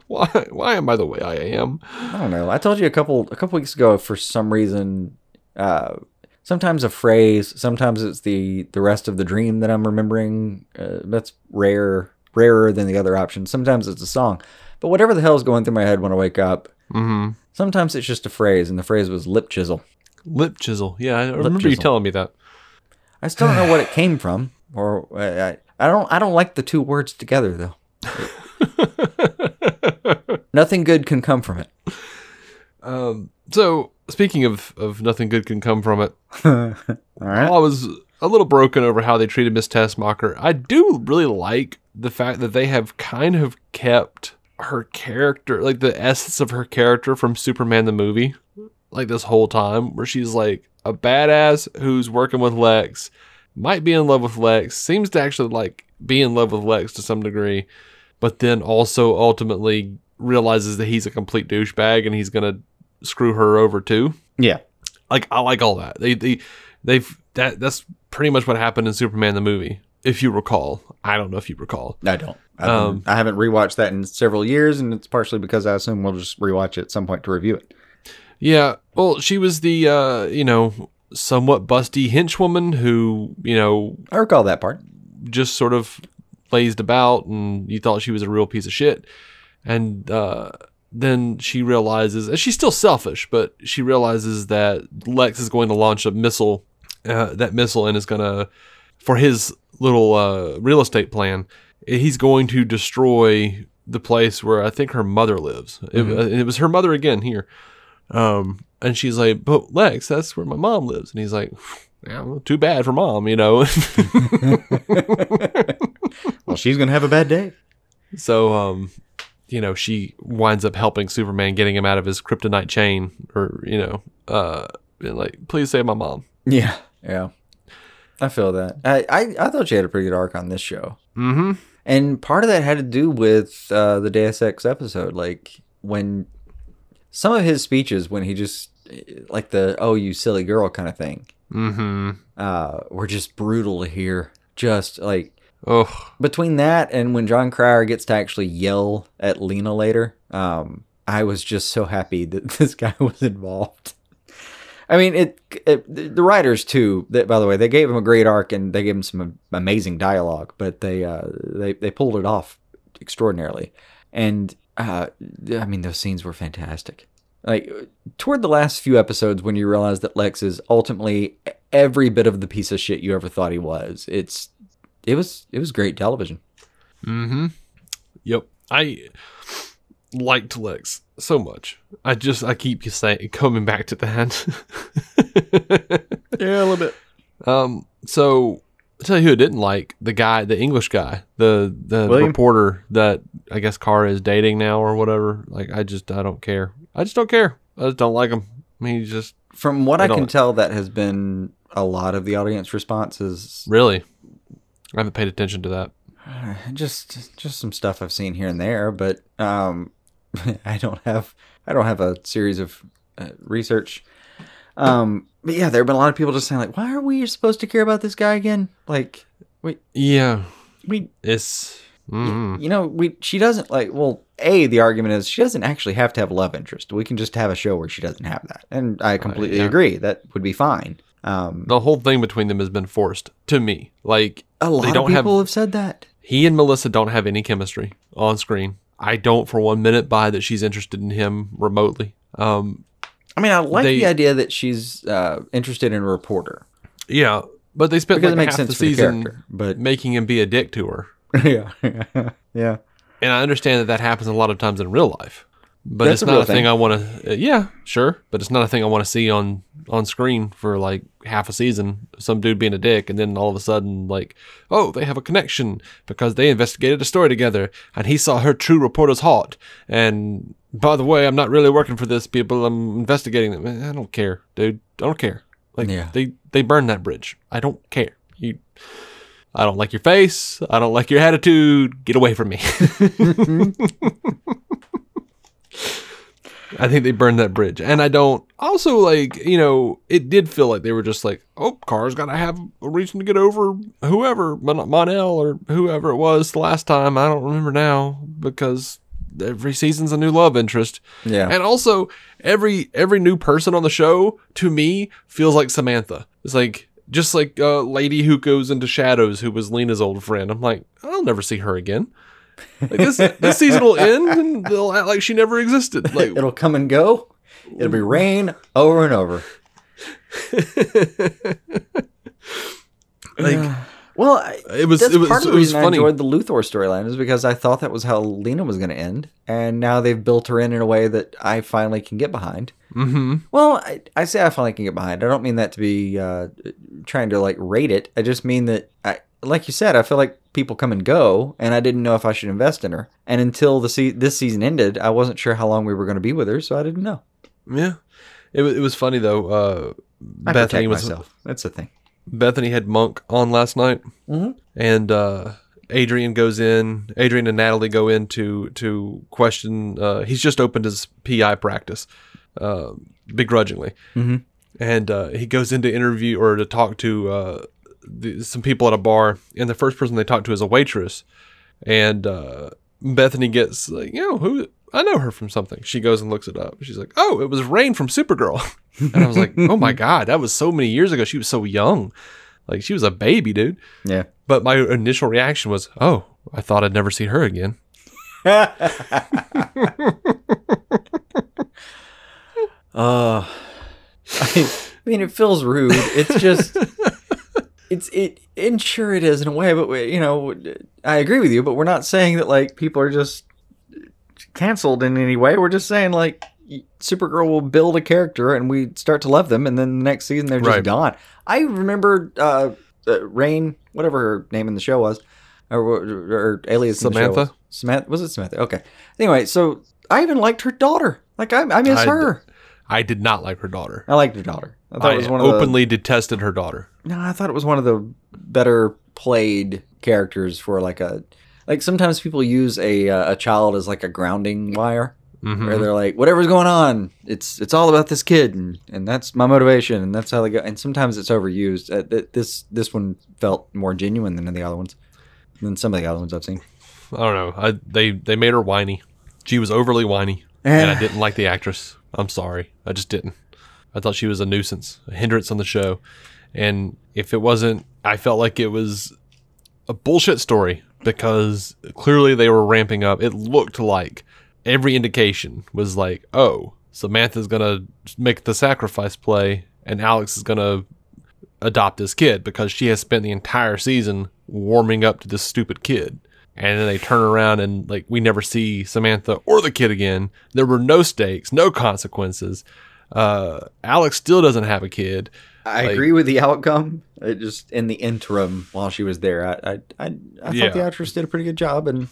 Why why am I the way I am? I don't know. I told you a couple a couple weeks ago. For some reason, uh, sometimes a phrase, sometimes it's the the rest of the dream that I'm remembering. Uh, that's rare, rarer than the other options. Sometimes it's a song, but whatever the hell is going through my head when I wake up, Mm-hmm. sometimes it's just a phrase, and the phrase was lip chisel. Lip chisel. Yeah, I remember you telling me that. I still don't know what it came from, or I, I, don't I don't like the two words together though. Nothing good can come from it. Um, so speaking of of nothing good can come from it, All right. I was a little broken over how they treated Miss Teschmacher. I do really like the fact that they have kind of kept her character, like the essence of her character from Superman the movie. like this whole time where she's like a badass who's working with Lex, might be in love with Lex, seems to actually like be in love with Lex to some degree, but then also ultimately realizes that he's a complete douchebag and he's gonna screw her over too. Yeah. Like I like all that. They they they've that that's pretty much what happened in Superman the movie, if you recall. I don't know if you recall. I don't. I, Um, haven't, I haven't rewatched that in several years, and it's partially because I assume we'll just rewatch it at some point to review it. Yeah, well, she was the uh, you know, somewhat busty henchwoman who, you know, I recall that part. just sort of lazed about and you thought she was a real piece of shit. And uh, then she realizes, and she's still selfish, but she realizes that Lex is going to launch a missile, uh, that missile, and is going to, for his little uh, real estate plan, he's going to destroy the place where I think her mother lives. It, uh, it was her mother again here. Um, and she's like, but Lex, that's where my mom lives. And he's like, yeah, well, too bad for mom, you know? Well, she's gonna have a bad day. So, um, you know, she winds up helping Superman, getting him out of his kryptonite chain, or you know, uh, being like, please save my mom. Yeah, yeah. I feel that. I, I, I thought she had a pretty good arc on this show. Mm-hmm. And part of that had to do with uh, the Deus Ex episode. Like, when some of his speeches, when he just, like the, oh, you silly girl kind of thing, Mm-hmm. uh, were just brutal to hear. Just like, Oh, between that and when Jon Cryer gets to actually yell at Lena later, um, I was just so happy that this guy was involved. I mean, it, it the writers too. That by the way, they gave him a great arc and they gave him some amazing dialogue, but they uh, they they pulled it off extraordinarily. And uh, I mean, those scenes were fantastic. Like toward the last few episodes, when you realize that Lex is ultimately every bit of the piece of shit you ever thought he was, it's it was it was great television. mm-hmm. Yep. I liked Lex so much. I just I keep saying coming back to that. Yeah, a little bit. Um, so I'll tell you who I didn't like the guy, the English guy, the the William? reporter that I guess Kara is dating now or whatever. Like I just I don't care. I just don't care. I just don't like him. I mean, he's just From what I I, can tell, that has been a lot of the audience responses. really. I haven't paid attention to that. Just just some stuff I've seen here and there, but um, I don't have I don't have a series of uh, research. Um, but yeah, there have been a lot of people just saying like, "Why are we supposed to care about this guy again?" Like, we Yeah, we it's. Mm, you know we she doesn't like well a the argument is she doesn't actually have to have a love interest we can just have a show where she doesn't have that and i completely yeah. agree that would be fine um the whole thing between them has been forced to me. Like a lot they of don't people have have said that he and Melissa don't have any chemistry on screen. I don't for one minute buy that she's interested in him remotely. Um, i mean i like They- the idea that she's uh interested in a reporter yeah, but they spent because like half sense the for the but making him be a dick to her. yeah yeah And I understand that that happens a lot of times in real life, but That's it's a not real a thing thing. I want to. Uh, yeah, sure, but it's not a thing I want to see on on screen for like half a season. Some dude being a dick, and then all of a sudden, like, oh, they have a connection because they investigated a story together, and he saw her true reporter's heart. And by the way, I'm not really working for this people. I'm investigating them. I don't care, dude. I don't care. Like Yeah. they they burned that bridge. I don't care. You. I don't like your face. I don't like your attitude. Get away from me. I think they burned that bridge. And I don't also like, you know, it did feel like they were just like, oh, Car's got to have a reason to get over whoever, Mon- Mon-El or whoever it was the last time. I don't remember now because every season's a new love interest. Yeah. And also every every new person on the show to me feels like Samantha. It's like just like a lady who goes into shadows who was Lena's old friend. I'm like, I'll never see her again. Like this this season will end and they'll act like she never existed. Like it'll come and go it'll be rain over and over like well I, it was that's it was part of the reason funny. I enjoyed the Luthor storyline is because I thought that was how Lena was going to end, and now they've built her in in a way that I finally can get behind. mm-hmm. Well, I, I say I finally can get behind. I don't mean that to be uh, trying to like rate it. I just mean that, I, like you said, I feel like people come and go, and I didn't know if I should invest in her. And until the se- this season ended, I wasn't sure how long we were going to be with her, so I didn't know. Yeah. It was it was funny though. Uh, I Bethany was myself. That's the thing. Bethany had Monk on last night, and uh, Adrian goes in. Adrian and Natalie go in to to question. Uh, he's just opened his PI practice, uh, begrudgingly, and uh, he goes in to interview or to talk to uh, the, some people at a bar. And the first person they talk to is a waitress, and uh, Bethany gets like, you know, who I know her from something. She goes and looks it up. She's like, oh, it was Reign from Supergirl. and I was like, oh my god, that was so many years ago. She was so young, like she was a baby, dude. Yeah. But my initial reaction was, oh, I thought I'd never see her again. Uh, I mean, it feels rude. It's just, it's it. And sure, it is in a way, but we, you know, I agree with you. But we're not saying that like people are just canceled in any way. We're just saying like Supergirl will build a character and we start to love them, and then the next season they're just Right. gone. I remember uh, uh, Reign, whatever her name in the show was, or, or alias the Samantha? was. Samantha was it Samantha? Okay. Anyway, so I even liked her daughter. Like I, I miss I- her. I did not like her daughter. I liked her daughter. I thought I it was one of openly detested her daughter. No, I thought it was one of the better played characters for like a. Like sometimes people use a uh, a child as like a grounding wire, Mhm. where they're like, whatever's going on, it's it's all about this kid, and, and that's my motivation, and that's how they go. And sometimes it's overused. Uh, th- this this one felt more genuine than the other ones, than some of the other ones I've seen. I don't know. I, they they made her whiny. She was overly whiny, and I didn't like the actress. I'm sorry, I just didn't. I thought she was a nuisance, a hindrance on the show, and if it wasn't, I felt like it was a bullshit story because clearly they were ramping up. It looked like every indication was like, oh, Samantha's gonna make the sacrifice play, and Alex is gonna adopt this kid because she has spent the entire season warming up to this stupid kid. And then they turn around and like we never see Samantha or the kid again. There were no stakes, no consequences. Uh, Alex still doesn't have a kid. I Like- agree with the outcome. It just in the interim while she was there, I I I, I Yeah. thought the actress did a pretty good job, and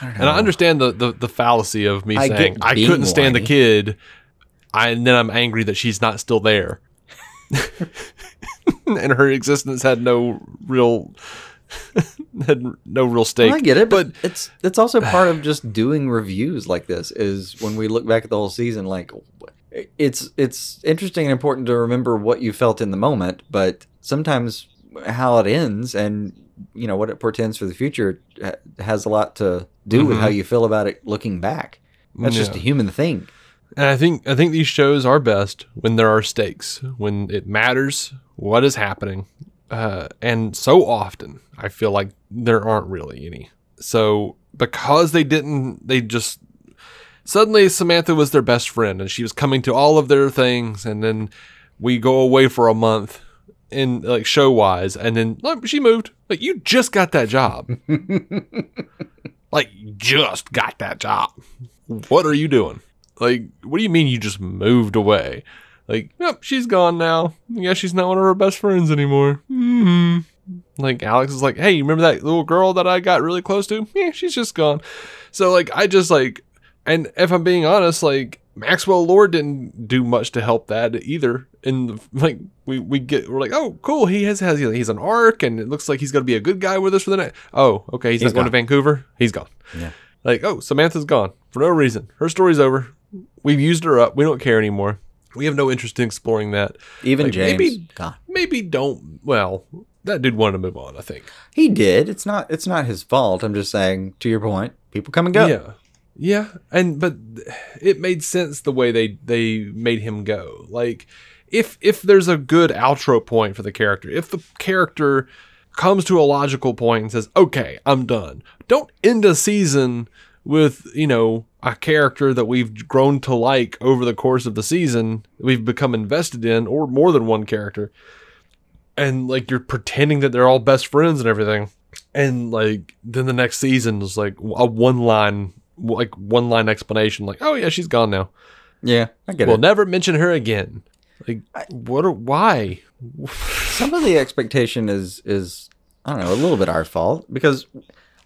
And I understand the, the, the fallacy of me I saying I couldn't stand the kid, I, and then I'm angry that she's not still there, and her existence had no real had no real stake. Well, I get it, but, but it's it's also part of just doing reviews like this. Is when we look back at the whole season, like it's it's interesting and important to remember what you felt in the moment, but sometimes how it ends and you know what it portends for the future has a lot to do with Mhm. how you feel about it looking back. That's just a human thing. And I think I think these shows are best when there are stakes, when it matters what is happening. Uh, and so often, I feel like there aren't really any. So because they didn't, they just suddenly Samantha was their best friend, and she was coming to all of their things, and then we go away for a month in like show wise, and then like, she moved. Like you just got that job, like just got that job. What are you doing? Like, what do you mean you just moved away? Like, yep, she's gone now. Yeah, she's not one of her best friends anymore. hmm Like, Alex is like, hey, you remember that little girl that I got really close to? Yeah, she's just gone. So, like, I just like, and if I'm being honest, like, Maxwell Lord didn't do much to help that either. And like, we, we get, we're like, oh, cool. He has, has, he's an arc and it looks like he's going to be a good guy with us for the night. Oh, okay. He's, He's not going to. Vancouver. He's gone. Yeah. Like, oh, Samantha's gone for no reason. Her story's over. We've used her up. We don't care anymore. We have no interest in exploring that. Even Like, James, maybe- Maybe don't. Well, that dude wanted to move on. I think. he did. It's not it's not his fault. I'm just saying. To your point, people come and go. Yeah, yeah, and but it made sense the way they they made him go. Like, if if there's a good outro point for the character, if the character comes to a logical point and says, "Okay, I'm done," don't end a season with you know a character that we've grown to like over the course of the season, we've become invested in, or more than one character, and like you're pretending that they're all best friends and everything, and like then the next season is like a one line, like one line explanation, like, "Oh yeah, she's gone now. Yeah, I get it. We'll never mention her again." Like, what? Are, why? some of the expectation is is I don't know a little bit our fault because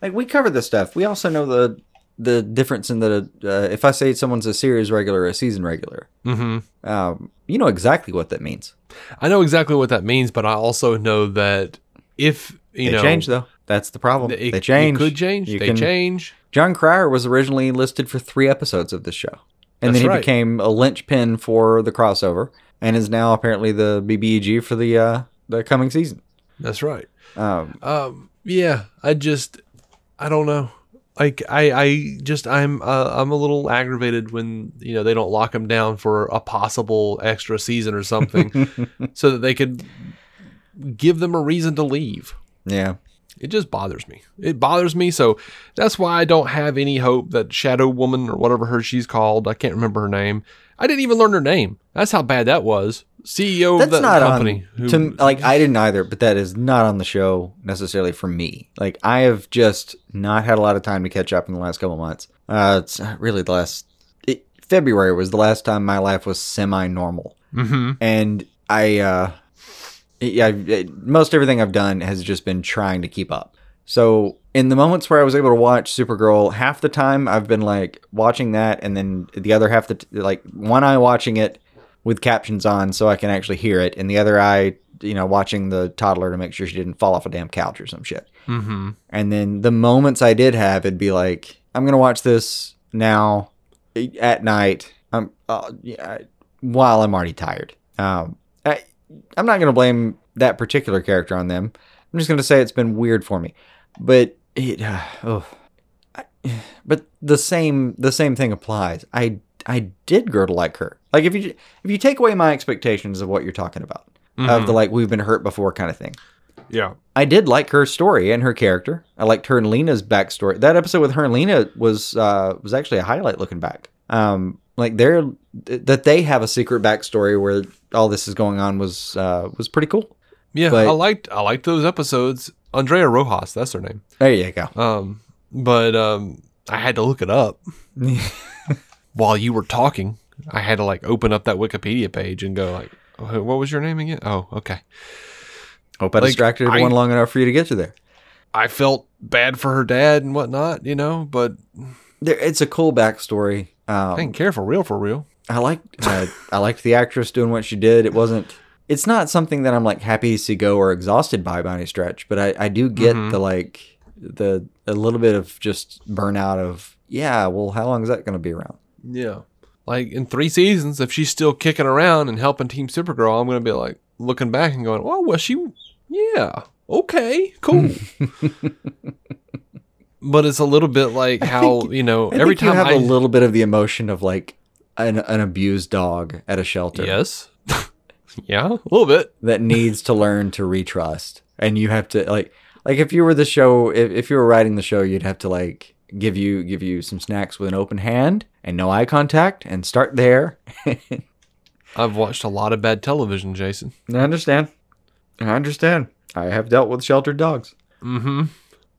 like we cover this stuff. We also know the the difference in the uh, if I say someone's a series regular or a season regular, Mm-hmm. um, you know exactly what that means. I know exactly what that means, but I also know that if you they know, change though. That's the problem. it- they change. could change. You they can- change. Jon Cryer was originally listed for three episodes of this show, and That's then he right. became a linchpin for the crossover, and is now apparently the BBEG for the uh, the coming season. That's right. Um, Um, yeah, I just, I don't know. Like I, I just, I'm, uh, I'm a little aggravated when you know they don't lock him down for a possible extra season or something, so that they could give them a reason to leave. yeah, It just bothers me. It bothers me. So that's why I don't have any hope that Shadow Woman or whatever her she's called. I can't remember her name. I didn't even learn her name. That's how bad that was. CEO that's of the not company. on. To, like I didn't either, but that is not on the show necessarily for me. Like I have just not had a lot of time to catch up in the last couple months. Uh, it's really the last. It, February was the last time my life was semi-normal. hmm and I, uh, yeah, most everything I've done has just been trying to keep up. So in the moments where I was able to watch Supergirl, half the time I've been like watching that, and then the other half the t- like one eye watching it with captions on so I can actually hear it, and the other eye, you know, watching the toddler to make sure she didn't fall off a damn couch or some shit. hmm And then the moments I did have, it'd be like, I'm gonna watch this now at night. I'm uh, yeah, while I'm already tired. Um, I'm not gonna blame that particular character on them. I'm just gonna say it's been weird for me. But it, uh, oh, I, but the same the same thing applies. I I did grow to like her. Like if you if you take away my expectations of what you're talking about, of the like we've been hurt before kind of thing. Yeah. I did like her story and her character. I liked her and Lena's backstory. That episode with her and Lena was uh, was actually a highlight looking back. Um, like they're that they have a secret backstory where all this is going on was uh, was pretty cool. Yeah, But- I liked I liked those episodes. Andrea Rojas, that's her name. There you go. Um, but um, I had to look it up while you were talking. I had to like open up that Wikipedia page and go like, "Oh, "What was your name again?" Oh, okay. Hope I Like, distracted I- everyone long enough for you to get to there. I felt bad for her dad and whatnot, you know, but There, it's a cool backstory. I Um, didn't care for real, for real. I liked uh, I liked the actress doing what she did. It wasn't. It's not something that I'm like happy to see go or exhausted by by any stretch, but I, I do get Mm-hmm. the like the a little bit of just burnout of yeah. Well, how long is that going to be around? Yeah. Like in three seasons, if she's still kicking around and helping Team Supergirl, I'm gonna be like looking back and going, "Oh, well, she, yeah, okay, cool." but it's a little bit like how you know I every time you have I a little bit of the emotion of like an, an abused dog at a shelter yes, yeah, a little bit. that needs to learn to retrust, and you have to like like if you were the show if, if you were writing the show, you'd have to like give you give you some snacks with an open hand and no eye contact, and start there. I've watched a lot of bad television, Jason. I understand. I understand. I have dealt with sheltered dogs. Mm-hmm.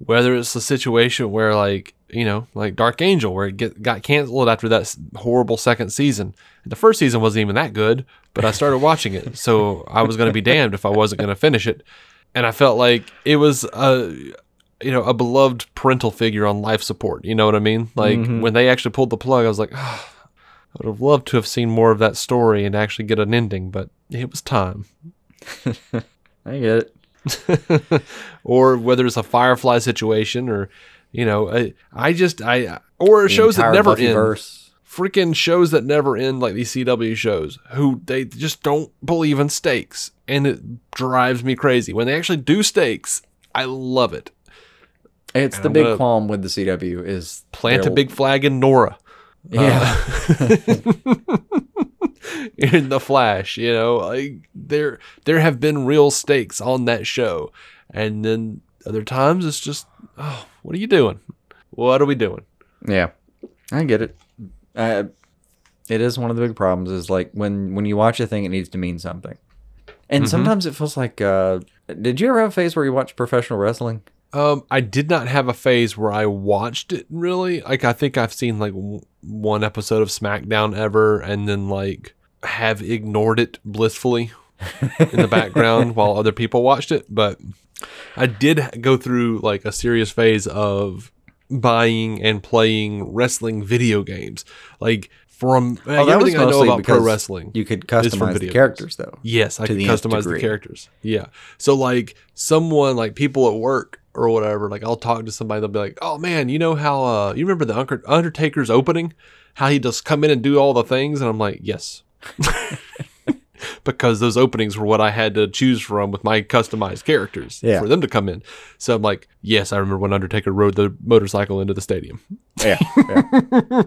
Whether it's a situation where, like, you know, like Dark Angel, where it get, got canceled after that horrible second season. The first season wasn't even that good, but I started watching it, so I was going to be damned if I wasn't going to finish it. And I felt like it was a, you know, a beloved parental figure on life support. You know what I mean? Like when they actually pulled the plug, I was like, "Ah, I would have loved to have seen more of that story and actually get an ending, but it was time. I get it. or whether it's a Firefly situation, or you know, I, I just I or The shows that never end. Freaking shows that never end, like these CW shows, who they just don't believe in stakes, and it drives me crazy when they actually do stakes. I love it. It's And the I'm big qualm with the CW is Plant a big flag in Nora. Yeah. in the Flash, you know, like there there have been real stakes on that show, and then other times it's just, oh, what are you doing? What are we doing? Yeah, I get it. Uh, it is one of the big problems. Is like when when you watch a thing, it needs to mean something, and sometimes it feels like. Uh, did you ever have a phase where you watched professional wrestling? Um, I did not have a phase where I watched it really. Like I think I've seen like one episode of SmackDown ever, and then like have ignored it blissfully in the background while other people watched it. But I did go through like a serious phase of buying and playing wrestling video games. Like from Oh, that was everything I know about pro wrestling. You could customize the characters though. Yes, I could customize the characters. Yeah. So like someone like people at work or whatever, like I'll talk to somebody, they'll be like, "Oh man, you know how uh you remember the Undertaker's opening? How he just come in and do all the things?" And I'm like, "Yes." because those openings were what I had to choose from with my customized characters Yeah. for them to come in. So I'm like, "Yes, I remember when Undertaker rode the motorcycle into the stadium." Yeah. yeah.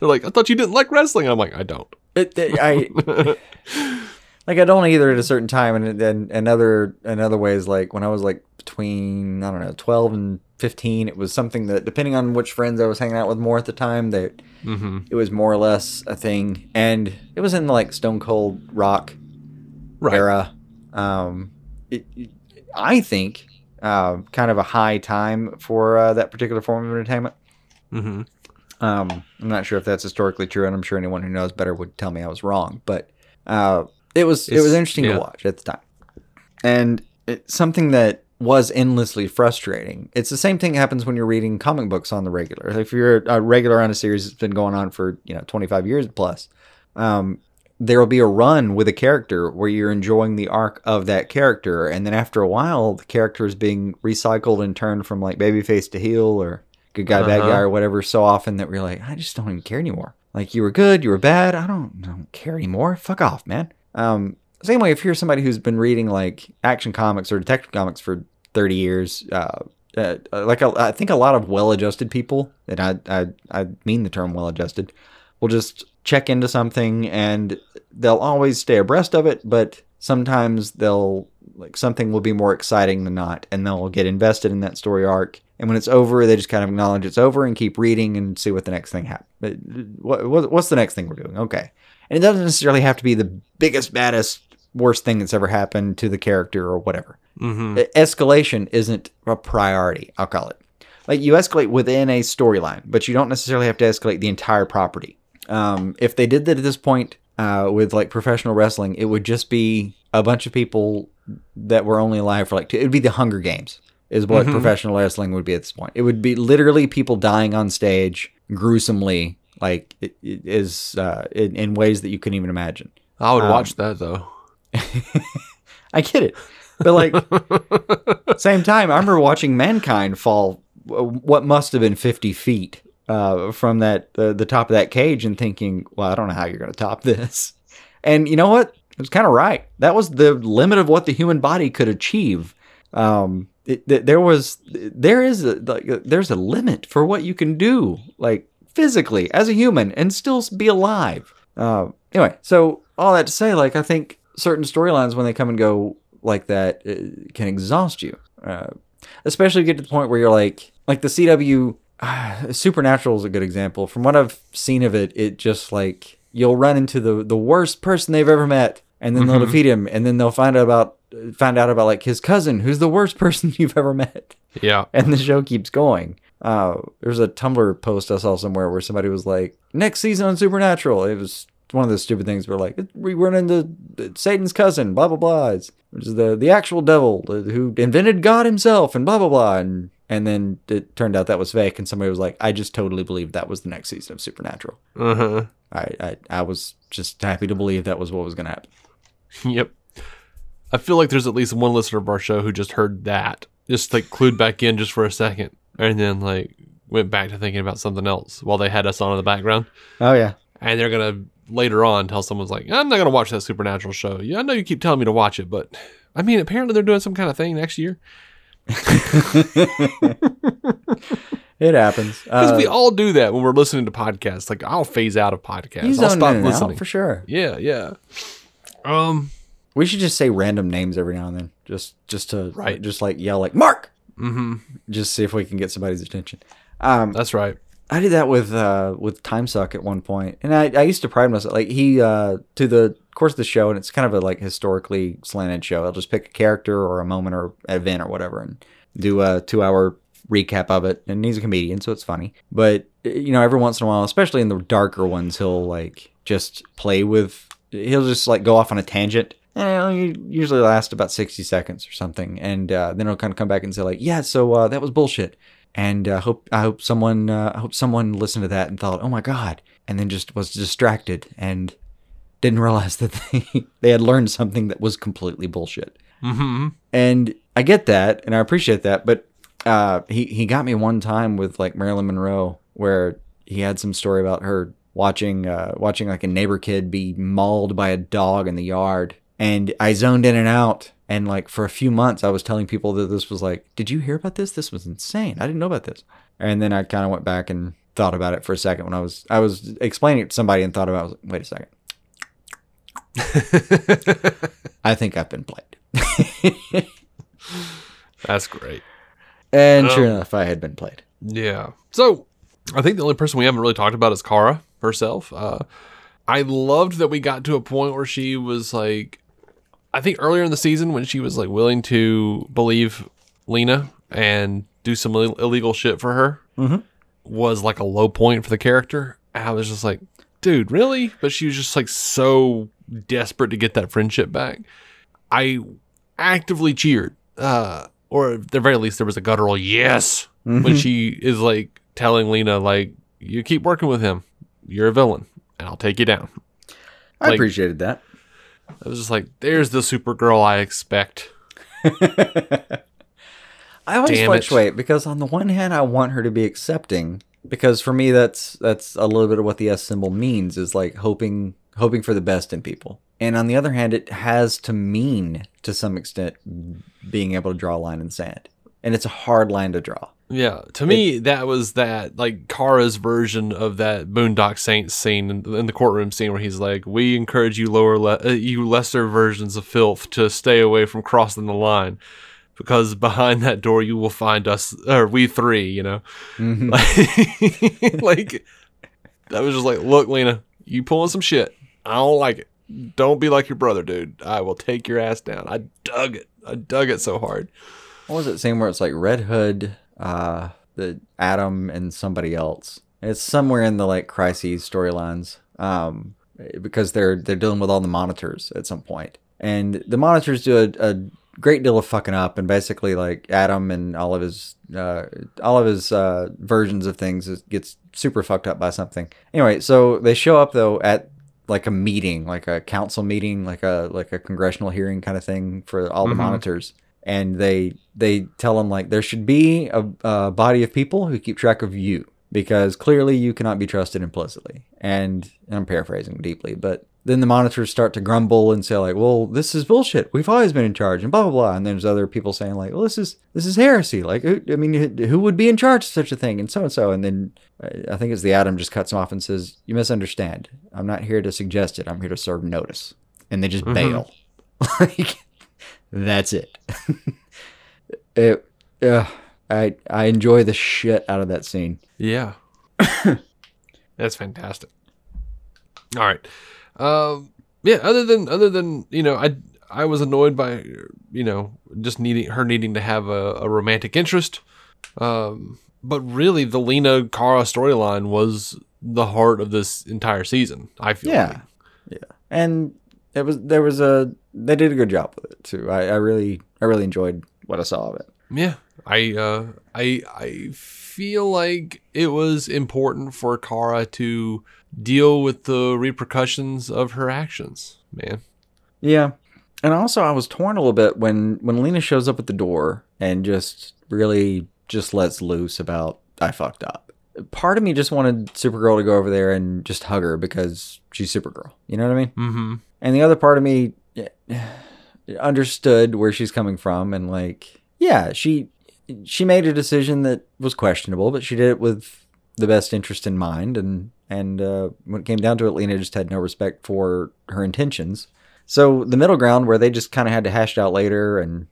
They're like, "I thought you didn't like wrestling." I'm like, "I don't." It, it- I like I don't either at a certain time, and then another another way is like when I was like between I don't know twelve and fifteen, it was something that depending on which friends I was hanging out with more at the time, that Mm-hmm. it was more or less a thing, and it was in the like Stone Cold Rock Right. era. Um, it, it- I think uh, kind of a high time for uh, that particular form of entertainment. Mm-hmm. Um, I'm not sure if that's historically true, and I'm sure anyone who knows better would tell me I was wrong. But uh, it was it was interesting yeah. to watch at the time, and it's something that was endlessly frustrating. It's the same thing that happens when you're reading comic books on the regular. If you're a regular on a series that's been going on for you know 25 years plus, um, there will be a run with a character where you're enjoying the arc of that character, and then after a while, the character is being recycled and turned from like babyface to heel or good guy, bad Uh-huh. guy, or whatever, so often that we're like, I just don't even care anymore. Like you were good, you were bad. I don't, I don't care anymore. Fuck off, man. Um, same way if you're somebody who's been reading like action comics or detective comics for 30 years, uh, uh, like a, I think a lot of well-adjusted people, and I, I, I mean the term well-adjusted, will just check into something and they'll always stay abreast of it, but sometimes they'll like something will be more exciting than not, and they'll get invested in that story arc. And when it's over, they just kind of acknowledge it's over and keep reading and see what the next thing happens. What, what, what's the next thing we're doing? Okay, and it doesn't necessarily have to be the biggest, baddest, worst thing that's ever happened to the character or whatever. Mm-hmm. Escalation isn't a priority. I'll call it. Like you escalate within a storyline, but you don't necessarily have to escalate the entire property. Um, if they did that at this point uh, with like professional wrestling, it would just be a bunch of people that were only alive for like two. It would be the Hunger Games, is what professional wrestling would be at this point. It would be literally people dying on stage gruesomely, like it, it is uh, in, in ways that you couldn't even imagine. I would Um, watch that though. I get it, but like same time, I remember watching Mankind fall uh, what must have been fifty feet uh, from that uh, the top of that cage, and thinking, "Well, I don't know how you're going to top this." And you know what? It was kind of right. That was the limit of what the human body could achieve. Um, it, th- there was, there is a, like, there's a limit for what you can do, like physically as a human, and still be alive. Uh, anyway, so all that to say, like, I think certain storylines when they come and go like that uh, can exhaust you. Uh, especially get to the point where you're like, like the CW, uh, Supernatural is a good example. From what I've seen of it, it just like you'll run into the the worst person they've ever met, and then they'll defeat him, and then they'll find out about find out about like his cousin, who's the worst person you've ever met Yeah. and the show keeps going. Uh, there's a Tumblr post I saw somewhere where somebody was like, "Next season on Supernatural." It was one of those stupid things where like we run into Satan's cousin, blah blah blah, it's- which is the the actual devil who invented God himself, and blah blah blah, and and then it turned out that was fake, and somebody was like, "I just totally believed that was the next season of Supernatural." Uh huh. I I, I was just happy to believe that was what was going to happen. Yep. I feel like there's at least one listener of our show who just heard that, just like clued back in just for a second, and then like went back to thinking about something else while they had us on in the background. Oh yeah. And they're gonna later on tell someone's like, I'm not gonna watch that supernatural show. Yeah, I know you keep telling me to watch it, but I mean, apparently they're doing some kind of thing next year It happens. because Uh, we all do that when we're listening to podcasts. Like I'll phase out of podcasts. I'll stop listening for sure. Yeah, yeah. Um. We should just say random names every now and then, just just to Right. just like yell like Mark, hmm just see if we can get somebody's attention. Um, That's right. I did that with uh with Time Suck at one point, and I, I used to pride myself like he uh to the course of the show, and it's kind of a like historically slanted show. I'll just pick a character or a moment or event or whatever, and do a two hour recap of it. And he's a comedian, so it's funny. But you know, every once in a while, especially in the darker ones, he'll like just play with. He'll just like go off on a tangent. And it'll usually last about 60 seconds or something. And uh, then he'll kind of come back and say, like, yeah, so uh, that was bullshit. And uh, hope I hope someone uh, I hope someone listened to that and thought, oh my god, and then just was distracted and didn't realize that they they had learned something that was completely bullshit. Mm-hmm. And I get that, and I appreciate that. But uh, he he got me one time with like Marilyn Monroe, where he had some story about her watching uh, watching like a neighbor kid be mauled by a dog in the yard, and I zoned in and out. And like for a few months, I was telling people that this was like, "Did you hear about this? This was insane. I didn't know about this." And then I kind of went back and thought about it for a second when I was I was explaining it to somebody and thought about. It, I was like, Wait a second. I think I've been played. That's great. And sure Um, enough, I had been played. Yeah. So I think the only person we haven't really talked about is Kara herself. Uh, I loved that we got to a point where she was like, I think earlier in the season when she was like willing to believe Lena and do some Ill- illegal shit for her Mhm. was like a low point for the character. And I was just like, dude, really? But she was just like so desperate to get that friendship back. I actively cheered, uh, or at the very least, there was a guttural yes when she is like telling Lena, like, you keep working with him, you're a villain, and I'll take you down. I like- appreciated that. I was just like, there's the Supergirl I expect. I always Damn it. fluctuate because on the one hand, I want her to be accepting because for me, that's that's a little bit of what the S symbol means is like hoping hoping for the best in people. And on the other hand, it has to mean to some extent being able to draw a line in the sand, and it's a hard line to draw. Yeah, to me, that was that like Kara's version of that Boondock Saints scene in, in the courtroom scene where he's like, "We encourage you lower, le- uh, you lesser versions of filth to stay away from crossing the line, because behind that door you will find us, or we three, you know." Like, like that was just like, "Look, Lena, you pulling some shit. I don't like it. Don't be like your brother, dude. I will take your ass down." I dug it. I dug it so hard. What was it saying where it's like Red Hood, uh, the Atom, and somebody else? It's somewhere in the like crises storylines, um, because they're they're dealing with all the monitors at some point, and the monitors do a, a great deal of fucking up, and basically like Atom and all of his uh, all of his uh, versions of things is, gets super fucked up by something. Anyway, so they show up though at like a meeting, like a council meeting, like a like a congressional hearing kind of thing for all the monitors and they they tell them like there should be a, a body of people who keep track of you because clearly you cannot be trusted implicitly. And, and i'm paraphrasing deeply but then the monitors start to grumble and say like well this is bullshit. We've always been in charge and blah blah blah. And then there's other people saying like well this is this is heresy. Like who- i mean who would be in charge of such a thing? And so and so. And then i think it's the atom just cuts him off and says you misunderstand. I'm not here to suggest it. I'm here to serve notice. And they just mm-hmm. bail. Like that's it. it uh, I I enjoy the shit out of that scene. Yeah. That's fantastic. All right. Um yeah, other than other than, you know, I I was annoyed by you know, just needing her needing to have a, a romantic interest. Um but really the Lena Kara storyline was the heart of this entire season. I feel Yeah. like. Yeah. And it was there was a they did a good job with it too. I, I really I really enjoyed what I saw of it. Yeah, I uh, I I feel like it was important for Kara to deal with the repercussions of her actions. Man, Yeah. And also I was torn a little bit when when Lena shows up at the door and just really just lets loose about I fucked up. Part of me just wanted Supergirl to go over there and just hug her because she's Supergirl. You know what I mean? mm-hmm. And the other part of me eh, understood where she's coming from and like yeah, she she made a decision that was questionable, but she did it with the best interest in mind and and uh, when it came down to it, Lena just had no respect for her intentions. So the middle ground where they just kind of had to hash it out later, and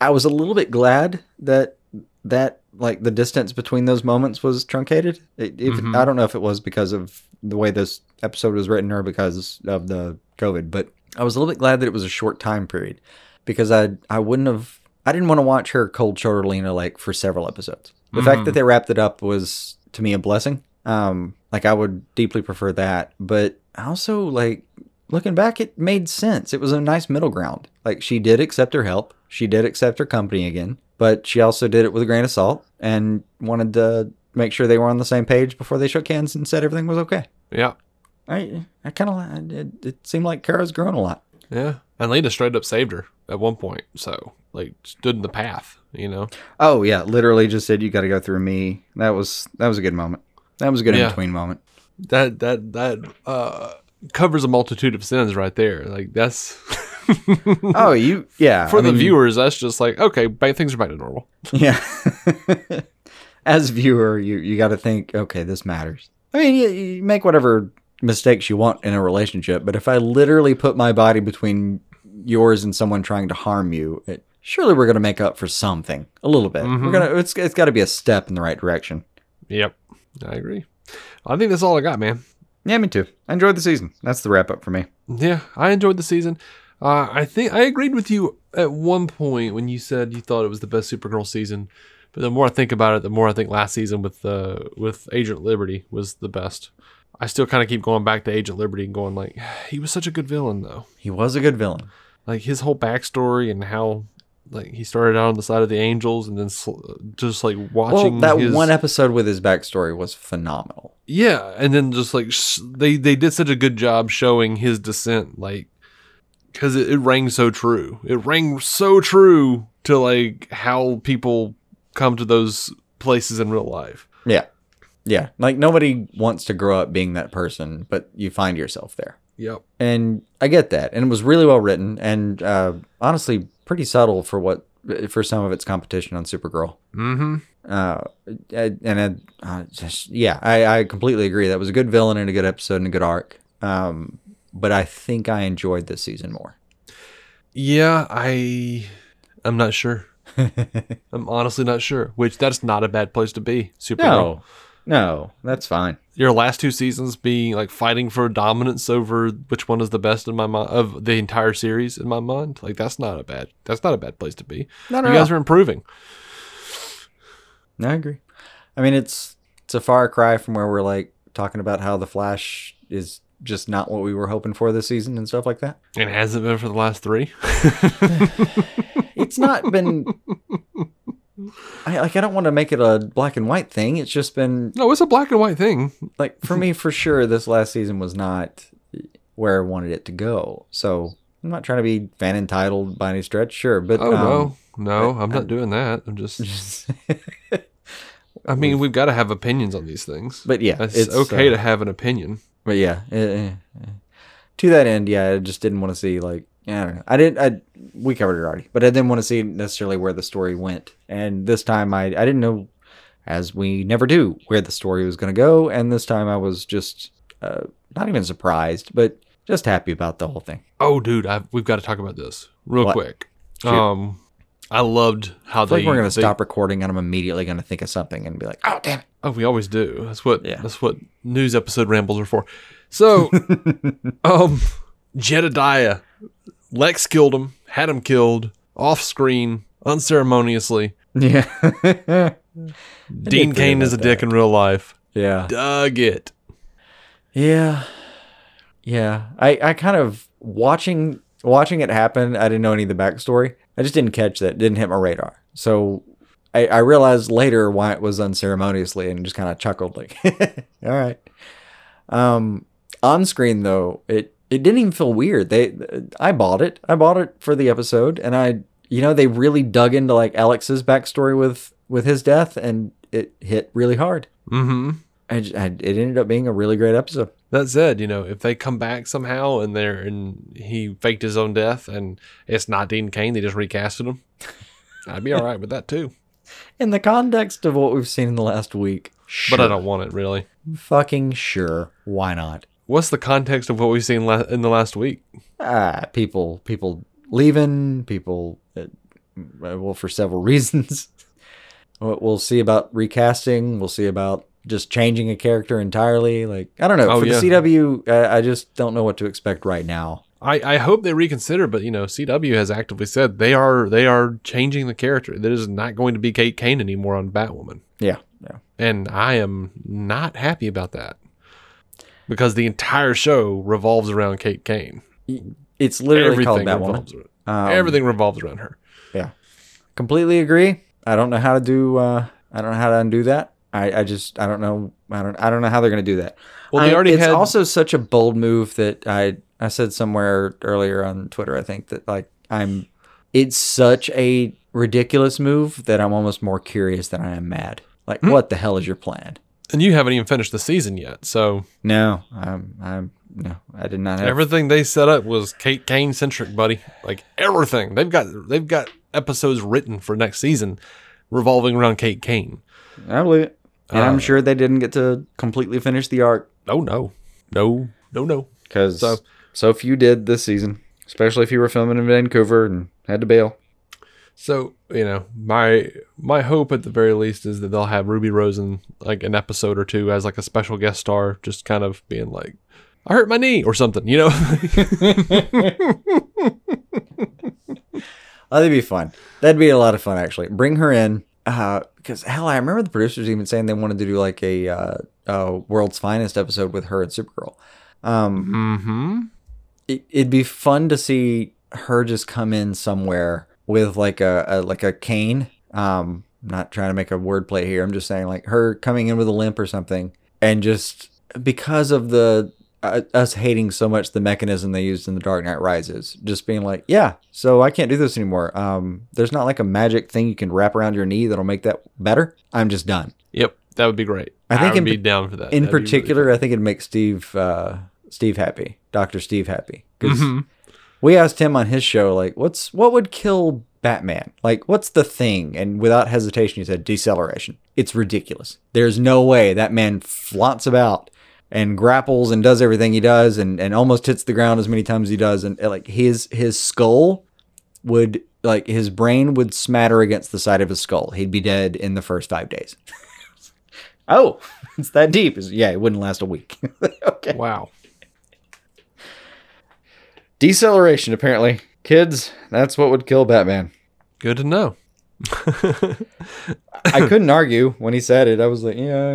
I was a little bit glad that that like the distance between those moments was truncated. It, if, Mhm. I don't know if it was because of the way this episode was written or because of the COVID, but I was a little bit glad that it was a short time period because I I wouldn't have I didn't want to watch her cold shoulder Lena like for several episodes. The fact that they wrapped it up was to me a blessing. Um, like I would deeply prefer that, but also like looking back, it made sense. It was a nice middle ground. Like she did accept her help, she did accept her company again, but she also did it with a grain of salt and wanted to make sure they were on the same page before they shook hands and said everything was okay. Yeah. I I kind of it, it seemed like Kara's grown a lot. Yeah. And Lena straight up saved her at one point. So, like, stood in the path, you know? Oh yeah, literally just said you got to go through me. That was that was a good moment. That was a good Yeah. in between moment. That, that, that, uh, covers a multitude of sins right there. Like, that's. Oh, you yeah. For I the mean, viewers, that's just like, okay, ba- things are back to normal. Yeah. As viewer, you you got to think, okay, this matters. I mean, you, you make whatever mistakes you want in a relationship, but if I literally put my body between yours and someone trying to harm you, it, surely we're going to make up for something a little bit. We're gonna it's it's got to be a step in the right direction. Yep. I agree. I think that's all I got, man. Yeah, me too. I enjoyed the season. That's the wrap up for me. Yeah, I enjoyed the season. Uh, I think I agreed with you at one point when you said you thought it was the best Supergirl season. But the more I think about it, the more I think last season with uh, with Agent Liberty was the best. I still kind of keep going back to Agent Liberty and going like, he was such a good villain though. He was a good villain. Like his whole backstory and how like he started out on the side of the Angels and then sl- just like Well, watching that his- one episode with his backstory was phenomenal. Yeah, and then just like sh- they they did such a good job showing his descent, like because it, it rang so true. It rang so true to like how people come to those places in real life. Yeah. Yeah. Like nobody wants to grow up being that person, but you find yourself there. Yep. and I get that, and it was really well written, and uh, honestly, pretty subtle for what for some of its competition on Supergirl. Mm-hmm. Uh, and it, uh, just yeah, I, I completely agree. That was a good villain and a good episode and a good arc. Um, but I think I enjoyed this season more. Yeah, I I'm not sure. I'm honestly not sure. Which that's not a bad place to be. Supergirl. No, no, that's fine. Your last two seasons being like fighting for dominance over which one is the best in my mind of the entire series in my mind. Like that's not a bad that's not a bad place to be. No, no, you guys no. are improving. No, I agree. I mean, it's it's a far cry from where we're like talking about how the Flash is just not what we were hoping for this season and stuff like that. And it hasn't been for the last three. it's not been I like I don't want to make it a black and white thing. It's just been no, it's a black and white thing. like for me for sure this last season was not where I wanted it to go. So I'm not trying to be fan entitled by any stretch, sure, but Oh um, no, no, I'm not doing that. I'm just. I mean, we've got to have opinions on these things. But yeah, it's, it's, okay uh, to have an opinion. But yeah, eh, eh. to that end, yeah, I just didn't want to see like I don't know. I didn't. I we covered it already, but I didn't want to see necessarily where the story went. And this time, I I didn't know, as we never do, where the story was going to go. And this time, I was just uh, not even surprised, but just happy about the whole thing. Oh, dude, I've, we've got to talk about this real What? quick. Um, I loved how I they. like we're going to stop recording, and I'm immediately going to think of something and be like, "Oh, damn it!" Oh, we always do. That's what. Yeah. That's what news episode rambles are for. So, um, Jeremiah, Lex killed him, had him killed off screen, unceremoniously. Yeah, Dean Cain is a about dick in real life. yeah. Dug it. Yeah. Yeah. I, I kind of watching watching it happen, I didn't know any of the backstory. I just didn't catch that. It didn't hit my radar. So I, I realized later why it was unceremoniously and just kind of chuckled like all right. Um on screen though, it it didn't even feel weird. They I bought it. I bought it for the episode and I you know, they really dug into like Alex's backstory with with his death and it hit really hard. Mm-hmm. I, I- it ended up being a really great episode. That said, you know, if they come back somehow and they're and he faked his own death and it's not Dean Cain, they just recasted him. I'd be all right with that too. In the context of what we've seen in the last week, But I don't want it really. fucking sure. Why not? What's the context of what we've seen la- in the last week? Ah, people, people leaving, people. Uh, well, for several reasons. We'll we'll see about recasting. We'll see about just changing a character entirely. Like I don't know. Oh, for yeah. the CW, uh, I just don't know what to expect right now. I, I hope they reconsider, but you know, CW has actively said they are they are changing the character. That is not going to be Kate Kane anymore on Batwoman. Yeah, yeah. And I am not happy about that. Because the entire show revolves around Kate Kane. It's literally called Everything Batwoman. revolves around, Um, everything revolves around her. Yeah. Completely agree. I don't know how to do. Uh, I don't know how to undo that. I, I just I don't know. I don't I don't know how they're gonna do that. Well, they I- already it's had- also such a bold move that I I said somewhere earlier on Twitter. I think that like I'm. It's such a ridiculous move that I'm almost more curious than I am mad. Like, Hmm. what the hell is your plan? And you haven't even finished the season yet, so No, I'm I'm no, I did not have. everything they set up was Kate Kane centric, buddy. Like everything they've got, they've got episodes written for next season revolving around Kate Kane. I believe it, and Uh, I'm sure they didn't get to completely finish the arc Oh no, no, no, no. because So- so few did this season, especially if you were filming in Vancouver and had to bail. So you know, my my hope at the very least is that they'll have Ruby Rosen like an episode or two as like a special guest star, just kind of being like, "I hurt my knee" or something, you know. Oh, that'd be fun. That'd be a lot of fun, actually. Bring her in. Uh, because hell, I remember the producers even saying they wanted to do like a uh, uh World's Finest episode with her and Supergirl. Um, mm-hmm. it, it'd be fun to see her just come in somewhere with like a, a like a cane. Um, I'm not trying to make a wordplay here. I'm just saying like her coming in with a limp or something, and just because of the uh, us hating so much the mechanism they used in the Dark Knight Rises, just being like, yeah, so I can't do this anymore. Um, there's not like a magic thing you can wrap around your knee that'll make that better. I'm just done. Yep, that would be great. I think I would be down for that. In That'd be really particular. I think it'd make Steve uh, Steve happy, Doctor Steve happy, because Mhm. We asked him on his show like, what's what would kill Batman? Like, what's the thing? And without hesitation, he said deceleration. It's ridiculous. There's no way that man flaunts about and grapples and does everything he does and, and almost hits the ground as many times as he does and like his his skull would like his brain would smatter against the side of his skull. He'd be dead in the first five days. oh, it's that deep. Yeah, it wouldn't last a week. okay. wow. Deceleration, apparently. Kids, that's what would kill Batman. Good to know. I couldn't argue when he said it. I was like, yeah.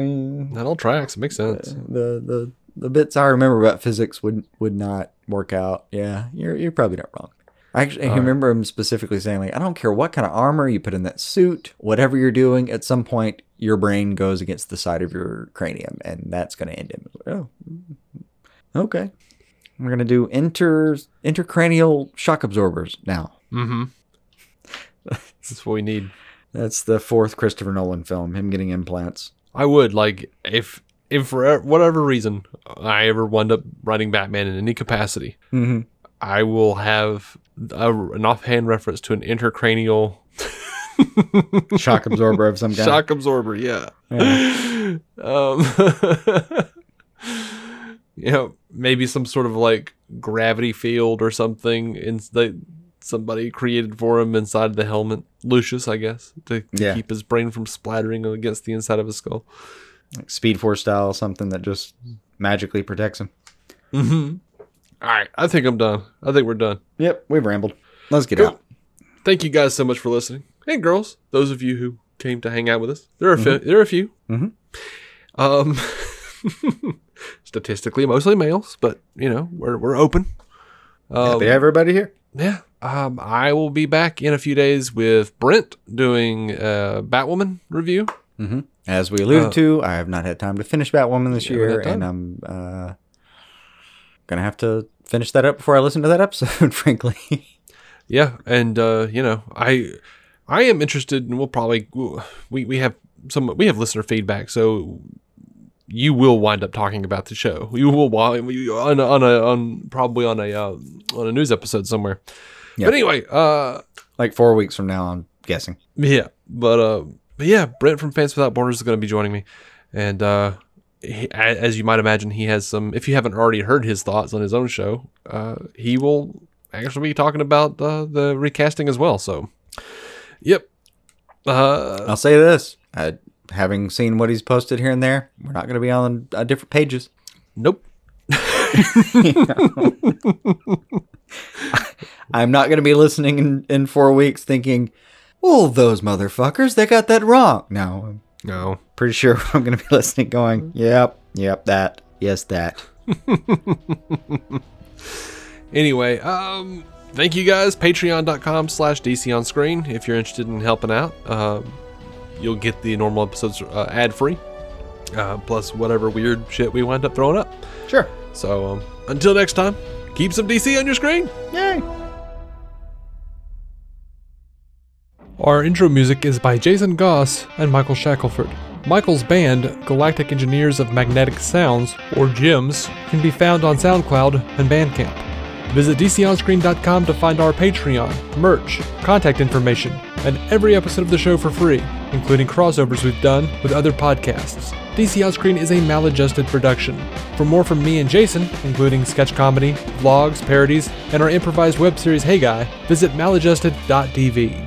That all tracks. It makes sense. the the the bits I remember about physics would would not work out. Yeah, you're you're probably not wrong. I actually I remember him specifically saying like, I don't care what kind of armor you put in that suit, whatever you're doing, at some point your brain goes against the side of your cranium, and that's going to end him. Oh, okay. We're gonna do inter intercranial shock absorbers now. Mm-hmm. That's what we need. That's the fourth Christopher Nolan film, him getting implants. I would like if if for whatever reason I ever wind up writing Batman in any capacity, Mm-hmm. I will have a, an offhand reference to an intercranial Shock absorber of some kind. shock absorber. Yeah. um, you know, maybe some sort of like gravity field or something in the somebody created for him inside the helmet. Lucius, I guess, to Yeah. keep his brain from splattering against the inside of his skull. Like Speed Force style, something that just magically protects him. Mm-hmm. All right, I think I'm done. I think we're done. Yep, we've rambled. Let's get Cool. out. Thank you guys so much for listening. Hey, girls, those of you who came to hang out with us, there are a few, there are a few. Mhm. Um, statistically, mostly males, but you know we're we're open. Um, Happy to have everybody here. yeah. Um, I will be back in a few days with Brent doing a Batwoman review. As we alluded Uh, to, I have not had time to finish Batwoman this year, and I'm uh, gonna have to finish that up before I listen to that episode. Frankly, Yeah, and uh, you know, I I am interested, and we'll probably we we have some we have listener feedback, so you will wind up talking about the show. You will on a, on a on probably on a uh, on a news episode somewhere. Yeah. But anyway, uh, like four weeks from now, I'm guessing. yeah, but uh, but yeah, Brent from Fans Without Borders is going to be joining me, and uh, he, as you might imagine, he has some. If you haven't already heard his thoughts on his own show, uh, he will actually be talking about uh, the recasting as well. So, yep. Uh, I'll say this: uh, having seen what he's posted here and there, we're not gonna be on uh, different pages. nope. I'm not gonna be listening in, in four weeks thinking, well, those motherfuckers, they got that wrong." No, I'm No. pretty sure I'm gonna be listening, going, "Yep, yep, that, yes, that." Anyway, um, Thank you guys. Patreon.com slash DC on screen if you're interested in helping out. Um, you'll get the normal episodes uh, ad free, uh, plus whatever weird shit we wind up throwing up. Sure. So um, until next time, keep some DC on your screen. Yay. Our intro music is by Jason Goss and Michael Shackelford. Michael's band, Galactic Engineers of Magnetic Sounds, or GEMS, can be found on SoundCloud and Bandcamp. Visit DCOnScreen.com to find our Patreon, merch, contact information, and every episode of the show for free, including crossovers we've done with other podcasts. DC On Screen is a maladjusted production. For more from me and Jason, including sketch comedy, vlogs, parodies, and our improvised web series Hey Guy, visit maladjusted.tv.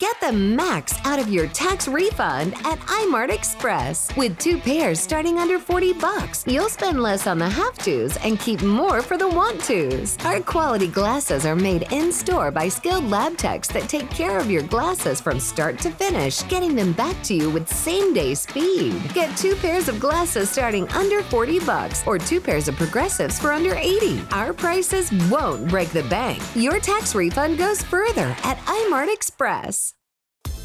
Get the max out of your tax refund at Eyemart Express. With two pairs starting under 40 bucks, you'll spend less on the have tos and keep more for the want tos. Our quality glasses are made in store by skilled lab techs that take care of your glasses from start to finish, getting them back to you with same day speed. Get two pairs of glasses starting under 40 bucks or two pairs of progressives for under 80. Our prices won't break the bank. Your tax refund goes further at Eyemart Express.